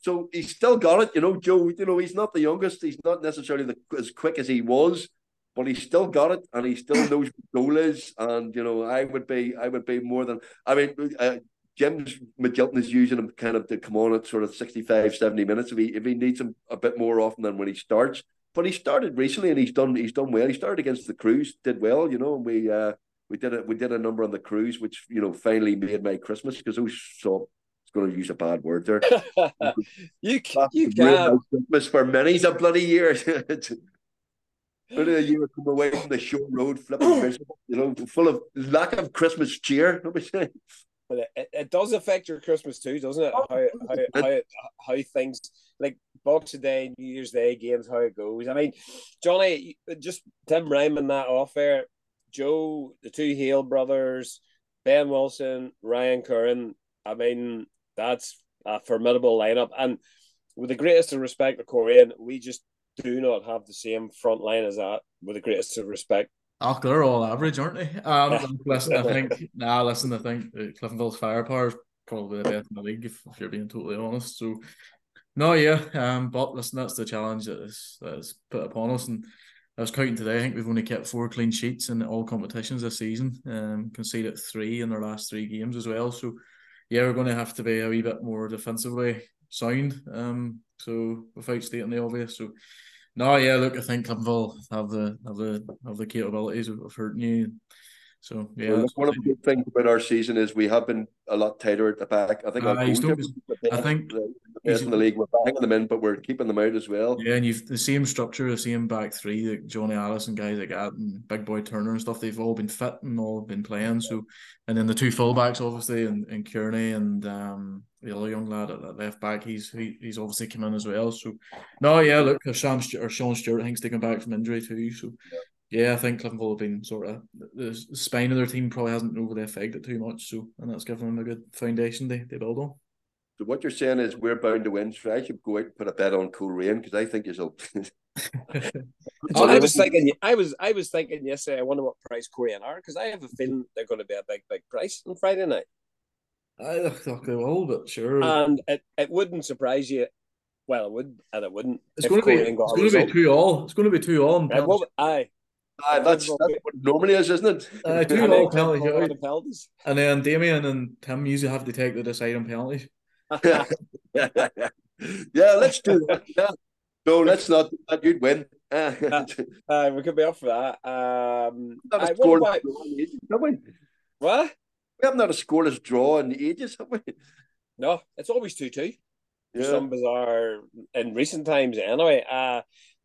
[SPEAKER 4] so he's still got it, you know, Joe. You know, he's not the youngest. He's not necessarily the, as quick as he was, but he's still got it, and he still knows what goal is. And you know, I would be, I would be more than. I mean, uh, James Magilton is using him kind of to come on at sort of 65, 70 minutes if he if he needs him a bit more often than when he starts. But he started recently and he's done he's done well. He started against the Crues, did well, you know, and we uh we did it we did a number on the Crues, which you know finally made my Christmas because I was so it's going to use a bad word there.
[SPEAKER 2] you can you can
[SPEAKER 4] Christmas for many's a bloody year. But a year come away from the show road, flipping miserable, you know, full of lack of Christmas cheer. Let me say.
[SPEAKER 2] But it, it does affect your Christmas too, doesn't it? How how how, how things like Boxing Day, New Year's Day games, how it goes. I mean, Johnny, just Tim rhyming that off there. Joe, the two Hale brothers, Ben Wilson, Ryan Curran. I mean, that's a formidable lineup. And with the greatest of respect to Coleraine, we just do not have the same front line as that. With the greatest of respect.
[SPEAKER 3] Oh, they're all average, aren't they? Um, listen, I think. Nah, listen, I think Cliftonville's firepower is probably the best in the league, if, if you're being totally honest. So, no, yeah, um, but listen, that's the challenge that is that is put upon us. And I was counting today. I think we've only kept four clean sheets in all competitions this season. Um, conceded three in their last three games as well. So, yeah, we're going to have to be a wee bit more defensively sound. Um, so without stating the obvious. So, no, yeah, look, I think Cliftonville have the have the have the capabilities of, of hurting you. So yeah,
[SPEAKER 4] well, one of the good things about our season is we have been a lot tighter at the back. I think uh,
[SPEAKER 3] I think
[SPEAKER 4] the best in the league. We're backing them in, but we're keeping them out as well.
[SPEAKER 3] Yeah, and you've the same structure, the same back three, like Johnny and guys like that, and Big Boy Turner and stuff. They've all been fit and all been playing. So, and then the two fullbacks, obviously, and, and Kearney and um the other young lad at left back, he's he, he's obviously come in as well. So, no, yeah, look, Sam or Sean Stewart, I think, taken back from injury too. So, yeah, I think Cliftonville have been sort of the spine of their team probably hasn't overly affected it too much, so and that's given them a good foundation they, they build on.
[SPEAKER 4] So what you're saying is we're bound to win. So I should go out and put a bet on Coleraine because I think you'll.
[SPEAKER 2] oh, I was thinking. I was I was thinking yesterday. I wonder what price Coleraine are because I have a feeling they're going to be a big big price on Friday night.
[SPEAKER 3] I thought they will, but sure.
[SPEAKER 2] And it, it wouldn't surprise you well, it would, and it wouldn't.
[SPEAKER 3] It's going to be. It's going to be two all. It's going to be two all.
[SPEAKER 2] Right, well, aye.
[SPEAKER 4] Aye, that's, that's what normally is, isn't it?
[SPEAKER 3] Uh, two all penalties. penalties. And then Damien and Tim usually have to take the deciding penalties.
[SPEAKER 4] yeah, let's do that. Yeah. No, let's not. That you'd win.
[SPEAKER 2] uh, uh, we could be off for that. Um,
[SPEAKER 4] not a scoreless draw we?
[SPEAKER 2] What?
[SPEAKER 4] We haven't had a scoreless draw in ages, have we?
[SPEAKER 2] No, it's always 2 2. Yeah. some bizarre in recent times, anyway. Uh,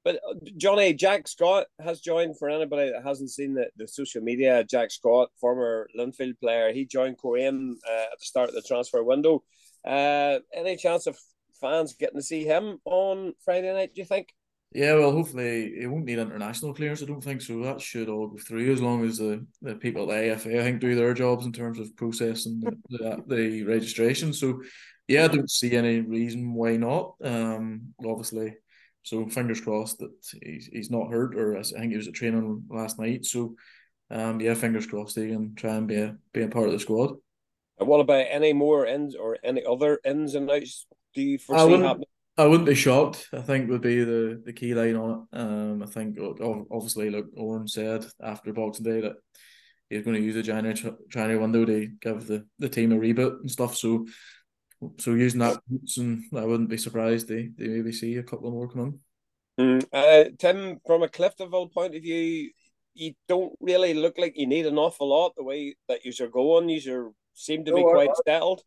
[SPEAKER 2] but uh, Johnny Jack Scott has joined. For anybody that hasn't seen the, the social media, Jack Scott, former Linfield player, he joined Coleraine uh, at the start of the transfer window. Uh, any chance of fans getting to see him on Friday night? Do you think?
[SPEAKER 3] Yeah, well, hopefully he won't need international clearance. I don't think so. That should all go through as long as the, the people at the IFA, I think, do their jobs in terms of processing the, the, the registration. So, yeah, I don't see any reason why not. Um, obviously, so fingers crossed that he's he's not hurt, or I think he was at training last night. So, um, yeah, fingers crossed he can try and be a be a part of the squad.
[SPEAKER 2] And what about any more ins or any other ins and outs? Do you foresee happening?
[SPEAKER 3] I wouldn't be shocked. I think would be the, the key line on it. Um, I think obviously, like Oran said after Boxing Day that he's going to use the January January window to give the, the team a reboot and stuff. So, so using that, and I wouldn't be surprised they, they maybe see a couple more come
[SPEAKER 2] in. Mm. Uh, Tim, from a Cliftonville point of view, you don't really look like you need an awful lot the way that you're going. You seem to be no, quite settled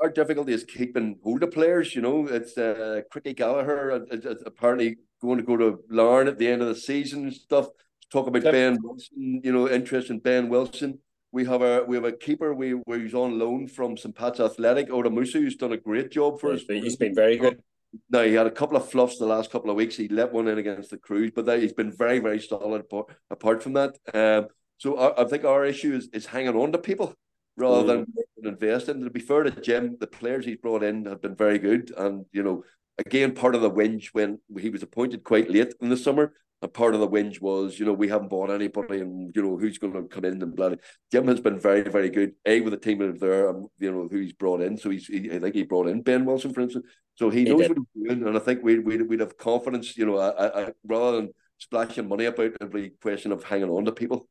[SPEAKER 4] our difficulty is keeping hold of players. You know, it's uh, Cricky Gallagher uh, apparently going to go to Larne at the end of the season and stuff. Talk about yep. Ben Wilson. You know, interest in Ben Wilson. We have a we have a keeper we who's on loan from St Pat's Athletic, Odumosu, who's done a great job for
[SPEAKER 2] us. He's been very good.
[SPEAKER 4] Now he had a couple of fluffs the last couple of weeks. He let one in against the Crues, but he's been very very solid. Apart from that, um, so I, I think our issue is is hanging on to people rather mm. than invest in. To be fair to Jim, the players he's brought in have been very good, and you know, again, part of the whinge when he was appointed quite late in the summer. And part of the whinge was, you know, we haven't bought anybody, and you know who's going to come in and blah. Jim has been very, very good. A with the team of there, and you know who he's brought in. So he's, he, I think he brought in Ben Wilson, for instance. So he, he knows did. what he's doing, and I think we we we'd have confidence, you know, I, I, rather than splashing money about every question of hanging on to people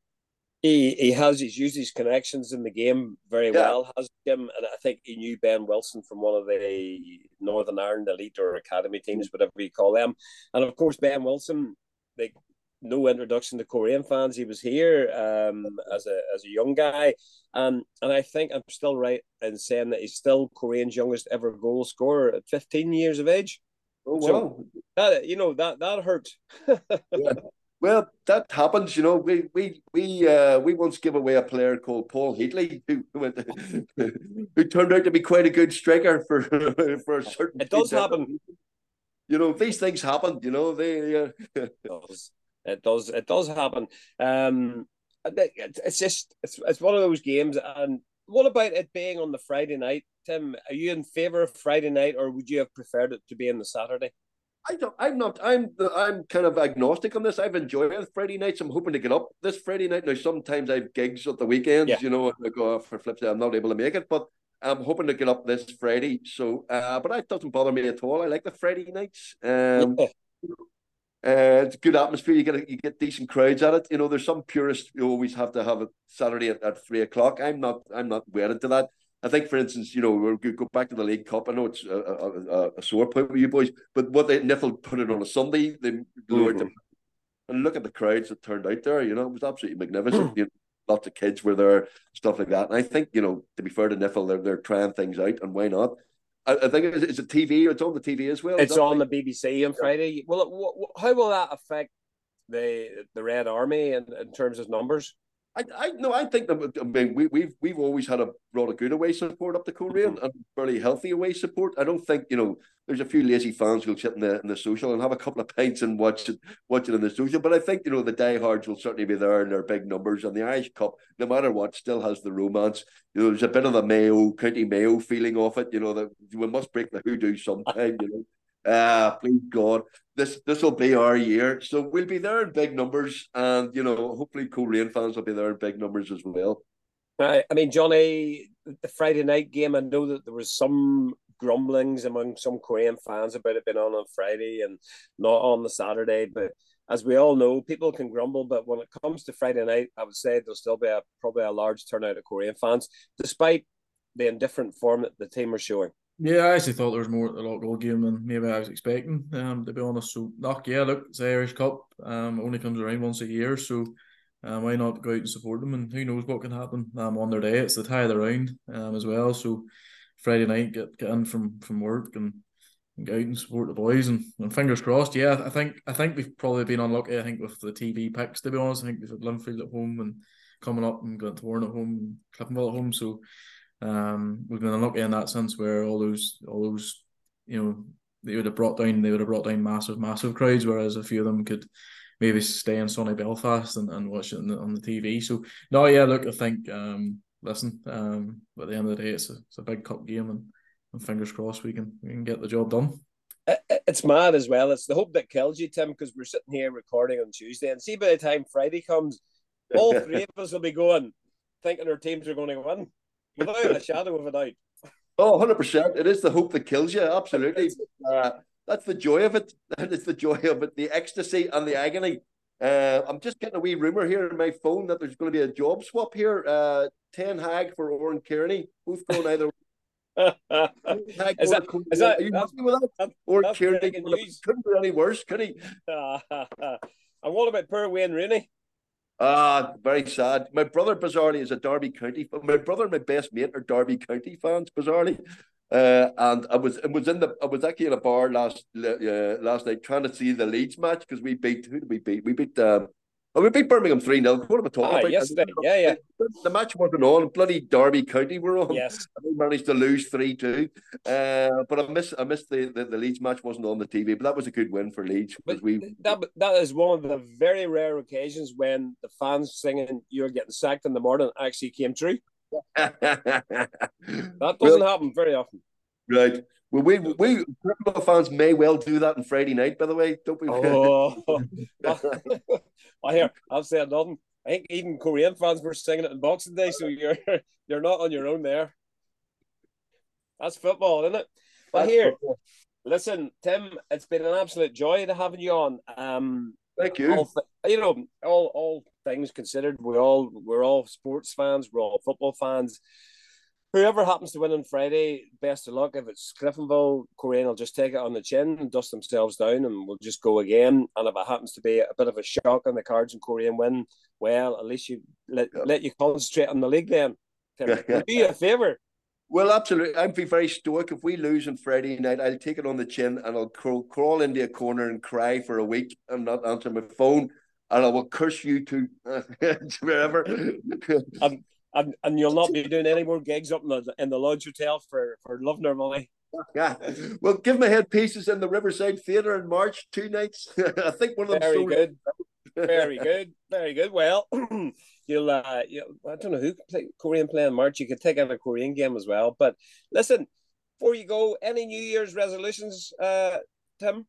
[SPEAKER 2] he he has he's used his connections in the game very yeah. well, has Jim, and I think he knew Ben Wilson from one of the Northern Ireland elite or academy teams, whatever you call them, and of course Ben Wilson, like no introduction to Coleraine fans. He was here um, as a as a young guy, um, and I think I'm still right in saying that he's still Coleraine's youngest ever goal scorer at 15 years of age.
[SPEAKER 4] Oh wow! So
[SPEAKER 2] that you know that that hurt.
[SPEAKER 4] yeah. Well, that happens, you know. We we we uh, we once gave away a player called Paul Heatley who went, who turned out to be quite a good striker for for a certain.
[SPEAKER 2] It does happen.
[SPEAKER 4] You know, these things happen. You know, they. Uh...
[SPEAKER 2] it does. It does. It does happen. Um, it's just it's it's one of those games. And what about it being on the Friday night, Tim? Are you in favour of Friday night, or would you have preferred it to be on the Saturday?
[SPEAKER 4] I don't. I'm not. I'm. I'm kind of agnostic on this. I've enjoyed it Friday nights. I'm hoping to get up this Friday night. Now, sometimes I have gigs at the weekends. Yeah. You know, I go off for flips. I'm not able to make it, but I'm hoping to get up this Friday. So, uh, but that doesn't bother me at all. I like the Friday nights. Um, yeah. Uh, it's good atmosphere. You get a, you get decent crowds at it. You know, there's some purists you always have to have a Saturday at, at three o'clock. I'm not. I'm not wedded to that. I think, for instance, you know, we'll go back to the League Cup. I know it's a, a, a sore point with you boys, but what they NIFL put it on a Sunday, they lowered mm-hmm. them. And look at the crowds that turned out there. You know, it was absolutely magnificent. you know, lots of kids were there, stuff like that. And I think, you know, to be fair to NIFL, they're they're trying things out, and why not? I, I think it's, it's a TV. It's on the TV as well.
[SPEAKER 2] It's on right? the BBC on Friday. Well, how will that affect the the Red Army in, in terms of numbers?
[SPEAKER 4] I, I no, I think that I mean we we've we've always had a lot of good away support up the Coleraine mm-hmm. and fairly healthy away support. I don't think you know there's a few lazy fans who'll sit in the in the social and have a couple of pints and watch it watch it in the social. But I think you know the diehards will certainly be there in their big numbers, and the Irish Cup, no matter what, still has the romance. You know, there's a bit of the Mayo County Mayo feeling off it. You know that we must break the hoodoo sometime. You know. Uh, please God, this this will be our year. So we'll be there in big numbers, and you know, hopefully, Coleraine fans will be there in big numbers as well.
[SPEAKER 2] I mean, Johnny, the Friday night game. I know that there was some grumblings among some Coleraine fans about it being on on Friday and not on the Saturday. But as we all know, people can grumble, but when it comes to Friday night, I would say there'll still be a probably a large turnout of Coleraine fans, despite the indifferent form that the team are showing.
[SPEAKER 3] Yeah, I actually thought there was more at the local game than maybe I was expecting. Um, to be honest, so look, yeah, look, it's the Irish Cup. Um, only comes around once a year, so um, why not go out and support them? And who knows what can happen um, on their day? It's the tie of the round um, as well. So Friday night, get get in from from work and, and go out and support the boys. And, and fingers crossed. Yeah, I think I think we've probably been unlucky. I think with the TV picks, to be honest, I think we've had Linfield at home and coming up and Glentoran at home, Cliftonville at home. So um, we've been unlucky in that sense where all those all those you know they would have brought down they would have brought down massive massive crowds, whereas a few of them could maybe stay in sunny Belfast and, and watch it on the, on the TV. So no, yeah, look, I think um, listen, um, at the end of the day, it's a, it's a big cup game, and, and fingers crossed we can we can get the job done.
[SPEAKER 2] It's mad as well. It's the hope that kills you, Tim, because we're sitting here recording on Tuesday, and see by the time Friday comes, all three of us will be going thinking our teams are going to win without a shadow of a doubt.
[SPEAKER 4] Oh, 100%. It is the hope that kills you. Absolutely. Uh, that's the joy of it. That is the joy of it, the ecstasy and the agony. Uh, I'm just getting a wee rumor here in my phone that there's going to be a job swap here. Uh, Ten Hag for Oran Kearney, both going either. way.
[SPEAKER 2] is that, is that,
[SPEAKER 4] Are you happy with that?
[SPEAKER 2] that
[SPEAKER 4] Oran Kearney couldn't be any worse, could he?
[SPEAKER 2] and what about poor Wayne Rooney?
[SPEAKER 4] Ah, very sad. My brother, bizarrely, is a Derby County. Fan. My brother and my best mate are Derby County fans, bizarrely. Uh, and I was it was in the I was actually in a bar last uh, last night trying to see the Leeds match because we beat who did we beat? We beat um, oh, we beat Birmingham three 0 What am I talking
[SPEAKER 2] ah,
[SPEAKER 4] about?
[SPEAKER 2] Yesterday, yeah, yeah.
[SPEAKER 4] The match wasn't on. Bloody Derby County were on.
[SPEAKER 2] Yes,
[SPEAKER 4] we managed to lose three two. Uh, but I missed I missed the, the, the Leeds match wasn't on the TV. But that was a good win for Leeds because we
[SPEAKER 2] that that is one of the very rare occasions when the fans singing "You're getting sacked in the morning" actually came true. that doesn't well, happen very often.
[SPEAKER 4] Right. Well, we we football fans may well do that on Friday night. By the way, don't we?
[SPEAKER 2] Oh, I hear. I'll say nothing. I think even Coleraine fans were singing it in Boxing Day, so you're you're not on your own there. That's football, isn't it? But That's here, football. listen, Tim, it's been an absolute joy to having you on. Um,
[SPEAKER 4] Thank you.
[SPEAKER 2] All, you know, all all things considered, we all we're all sports fans, we're all football fans whoever happens to win on Friday, best of luck. If it's Cliftonville, Coleraine will just take it on the chin and dust themselves down and we'll just go again. And if it happens to be a bit of a shock on the cards and Coleraine win, well, at least you let, yeah. let you concentrate on the league then. Yeah, yeah. Do you a favour.
[SPEAKER 4] Well, absolutely. I'd be very stoic. If we lose on Friday night, I'll take it on the chin and I'll crawl, crawl into a corner and cry for a week and not answer my phone. And I will curse you to wherever.
[SPEAKER 2] um, and and you'll not be doing any more gigs up in the in the Lodge Hotel for for love nor money.
[SPEAKER 4] Yeah, well, Give My Head Peace's in the Riverside Theatre in March, two nights. I think one of them.
[SPEAKER 2] Very good, very good, very good. Well, you'll uh, you I don't know who can play Coleraine play in March. You could take out a Coleraine game as well. But listen, before you go, any New Year's resolutions, uh, Tim?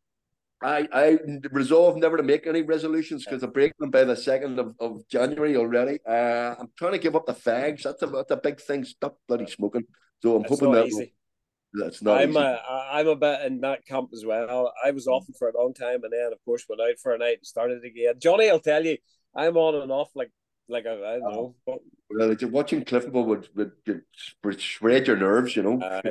[SPEAKER 4] I, I resolve never to make any resolutions because I'm breaking them by the second of, of January already. Uh, I'm trying to give up the fags. That's a that's a big thing. Stop bloody smoking. So I'm
[SPEAKER 2] that's
[SPEAKER 4] hoping that
[SPEAKER 2] easy.
[SPEAKER 4] that's not.
[SPEAKER 2] I'm
[SPEAKER 4] easy.
[SPEAKER 2] a, I'm a bit in that camp as well. I was off for a long time, and then of course went out for a night and started again. Johnny, I'll tell you, I'm on and off like like I, I don't know.
[SPEAKER 4] Well, watching Cliftonville would, would, would shred your nerves, you know. Uh,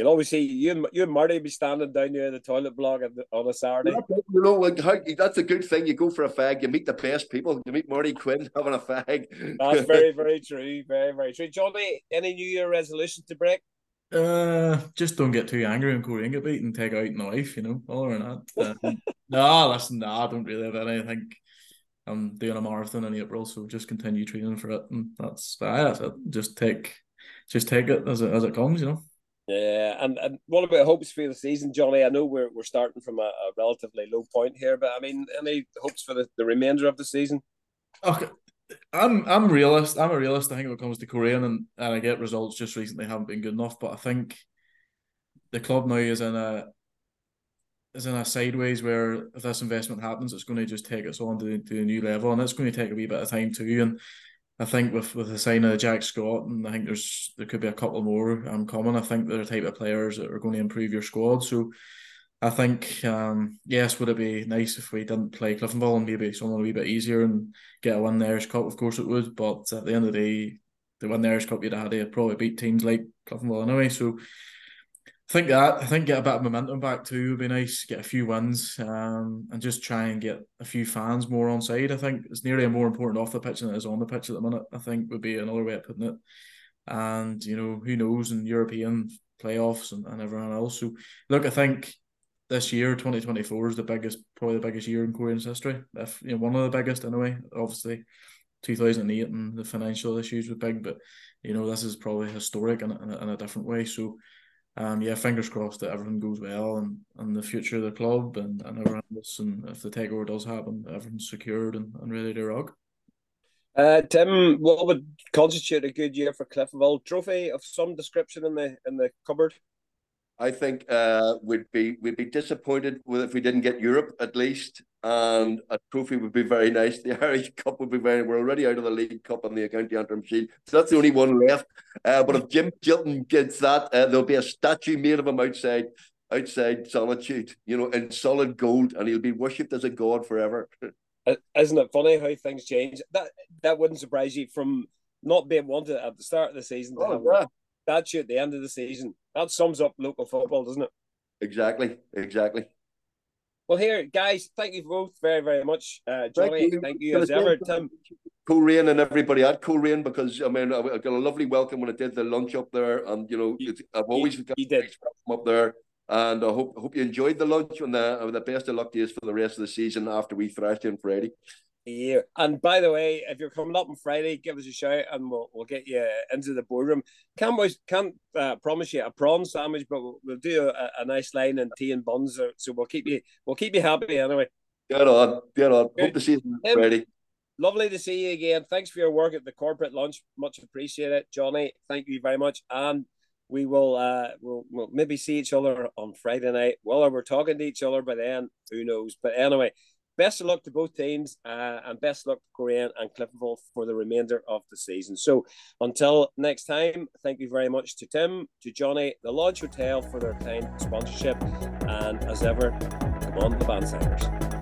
[SPEAKER 2] You'll always see you and you and Marty be standing down there in the toilet block on a Saturday.
[SPEAKER 4] You know, like how, that's a good thing. You go for a fag, you meet the best people. You meet Marty Quinn having a fag.
[SPEAKER 2] That's very, very true. Very, very true. Johnny, any New Year resolution to break?
[SPEAKER 3] Uh, just don't get too angry and Coleraine get beat and take out my wife. You know, all or not. Uh, no, listen, no, I don't really have any. I think I'm doing a marathon in April, so just continue training for it, and that's that's it. Just take, just take it as it as it comes. You know.
[SPEAKER 2] Yeah, and, and what about hopes for the season, Johnny? I know we're we're starting from a, a relatively low point here, but I mean, any hopes for the, the remainder of the season?
[SPEAKER 3] Okay, I'm I'm realist. I'm a realist. I think when it comes to Coleraine, and, and I get results just recently haven't been good enough. But I think the club now is in a is in a sideways where if this investment happens, it's going to just take us on to, to a new level, and it's going to take a wee bit of time too. And I think with with the sign of Jack Scott, and I think there's there could be a couple more um coming. I think they're the type of players that are going to improve your squad. So I think um yes, would it be nice if we didn't play Cliftonville and maybe someone a wee bit easier and get a win the Irish Cup? Of course it would, but at the end of the day, the win the Irish Cup you'd have to probably beat teams like Cliftonville anyway. So I think that I think get a bit of momentum back too would be nice. Get a few wins, um, and just try and get a few fans more on side. I think it's nearly a more important off the pitch than it is on the pitch at the minute. I think would be another way of putting it. And you know who knows in European playoffs and, and everyone else. So look, I think this year, twenty twenty four, is the biggest, probably the biggest year in Coleraine's history. If you know, one of the biggest anyway. Obviously, two thousand eight and the financial issues were big, but you know this is probably historic in, in, in a different way. So um, yeah, fingers crossed that everything goes well and, and the future of the club and, and everyone else. And if the takeover does happen, everything's secured and, and ready to rock.
[SPEAKER 2] Uh, Tim, what would constitute a good year for Cliftonville? Trophy of some description in the in the cupboard.
[SPEAKER 4] I think uh, we'd be we'd be disappointed with if we didn't get Europe at least, and a trophy would be very nice. The Irish Cup would be very. We're already out of the League Cup and the County Antrim Shield, so that's the only one left. Uh, but if Jim Magilton gets that, uh, there'll be a statue made of him outside outside Solitude, you know, in solid gold, and he'll be worshipped as a god forever.
[SPEAKER 2] Isn't it funny how things change? That that wouldn't surprise you from not being wanted at the start of the season to
[SPEAKER 4] Oh,
[SPEAKER 2] have
[SPEAKER 4] yeah.
[SPEAKER 2] statue at the end of the season. That sums up local football, doesn't it?
[SPEAKER 4] Exactly, exactly.
[SPEAKER 2] Well, here, guys, thank you both very, very much. Uh, Johnny, thank you, as ever. Tim,
[SPEAKER 4] Coleraine and everybody at Coleraine because I mean I I got a lovely welcome when I did the lunch up there, and you know
[SPEAKER 2] You-
[SPEAKER 4] I've always got
[SPEAKER 2] you
[SPEAKER 4] a
[SPEAKER 2] did.
[SPEAKER 4] welcome up there, and I hope hope you enjoyed the lunch and the, the best of luck to you for the rest of the season after we thrashed you on Friday.
[SPEAKER 2] Yeah. And by the way, if you're coming up on Friday, give us a shout and we'll, we'll get you into the boardroom. Can't always, can't uh, promise you a prawn sandwich, but we'll, we'll do a, a nice line and tea and buns. So- So we'll keep you we'll keep you happy anyway.
[SPEAKER 4] Get on, get on.
[SPEAKER 2] Good.
[SPEAKER 4] Hope to see you
[SPEAKER 2] Tim.
[SPEAKER 4] Friday.
[SPEAKER 2] Lovely to see you again. Thanks for your work at the corporate lunch. Much appreciate it, Johnny. Thank you very much. And we will uh we'll, we'll maybe see each other on Friday night. Well, we're talking to each other by then. Who knows? But anyway, best of luck to both teams, uh, and best of luck to Coleraine and Cliftonville for the remainder of the season. So until next time, thank you very much to Tim, to Johnny, the Lodge Hotel for their kind sponsorship, and as ever, come on the Bannsiders.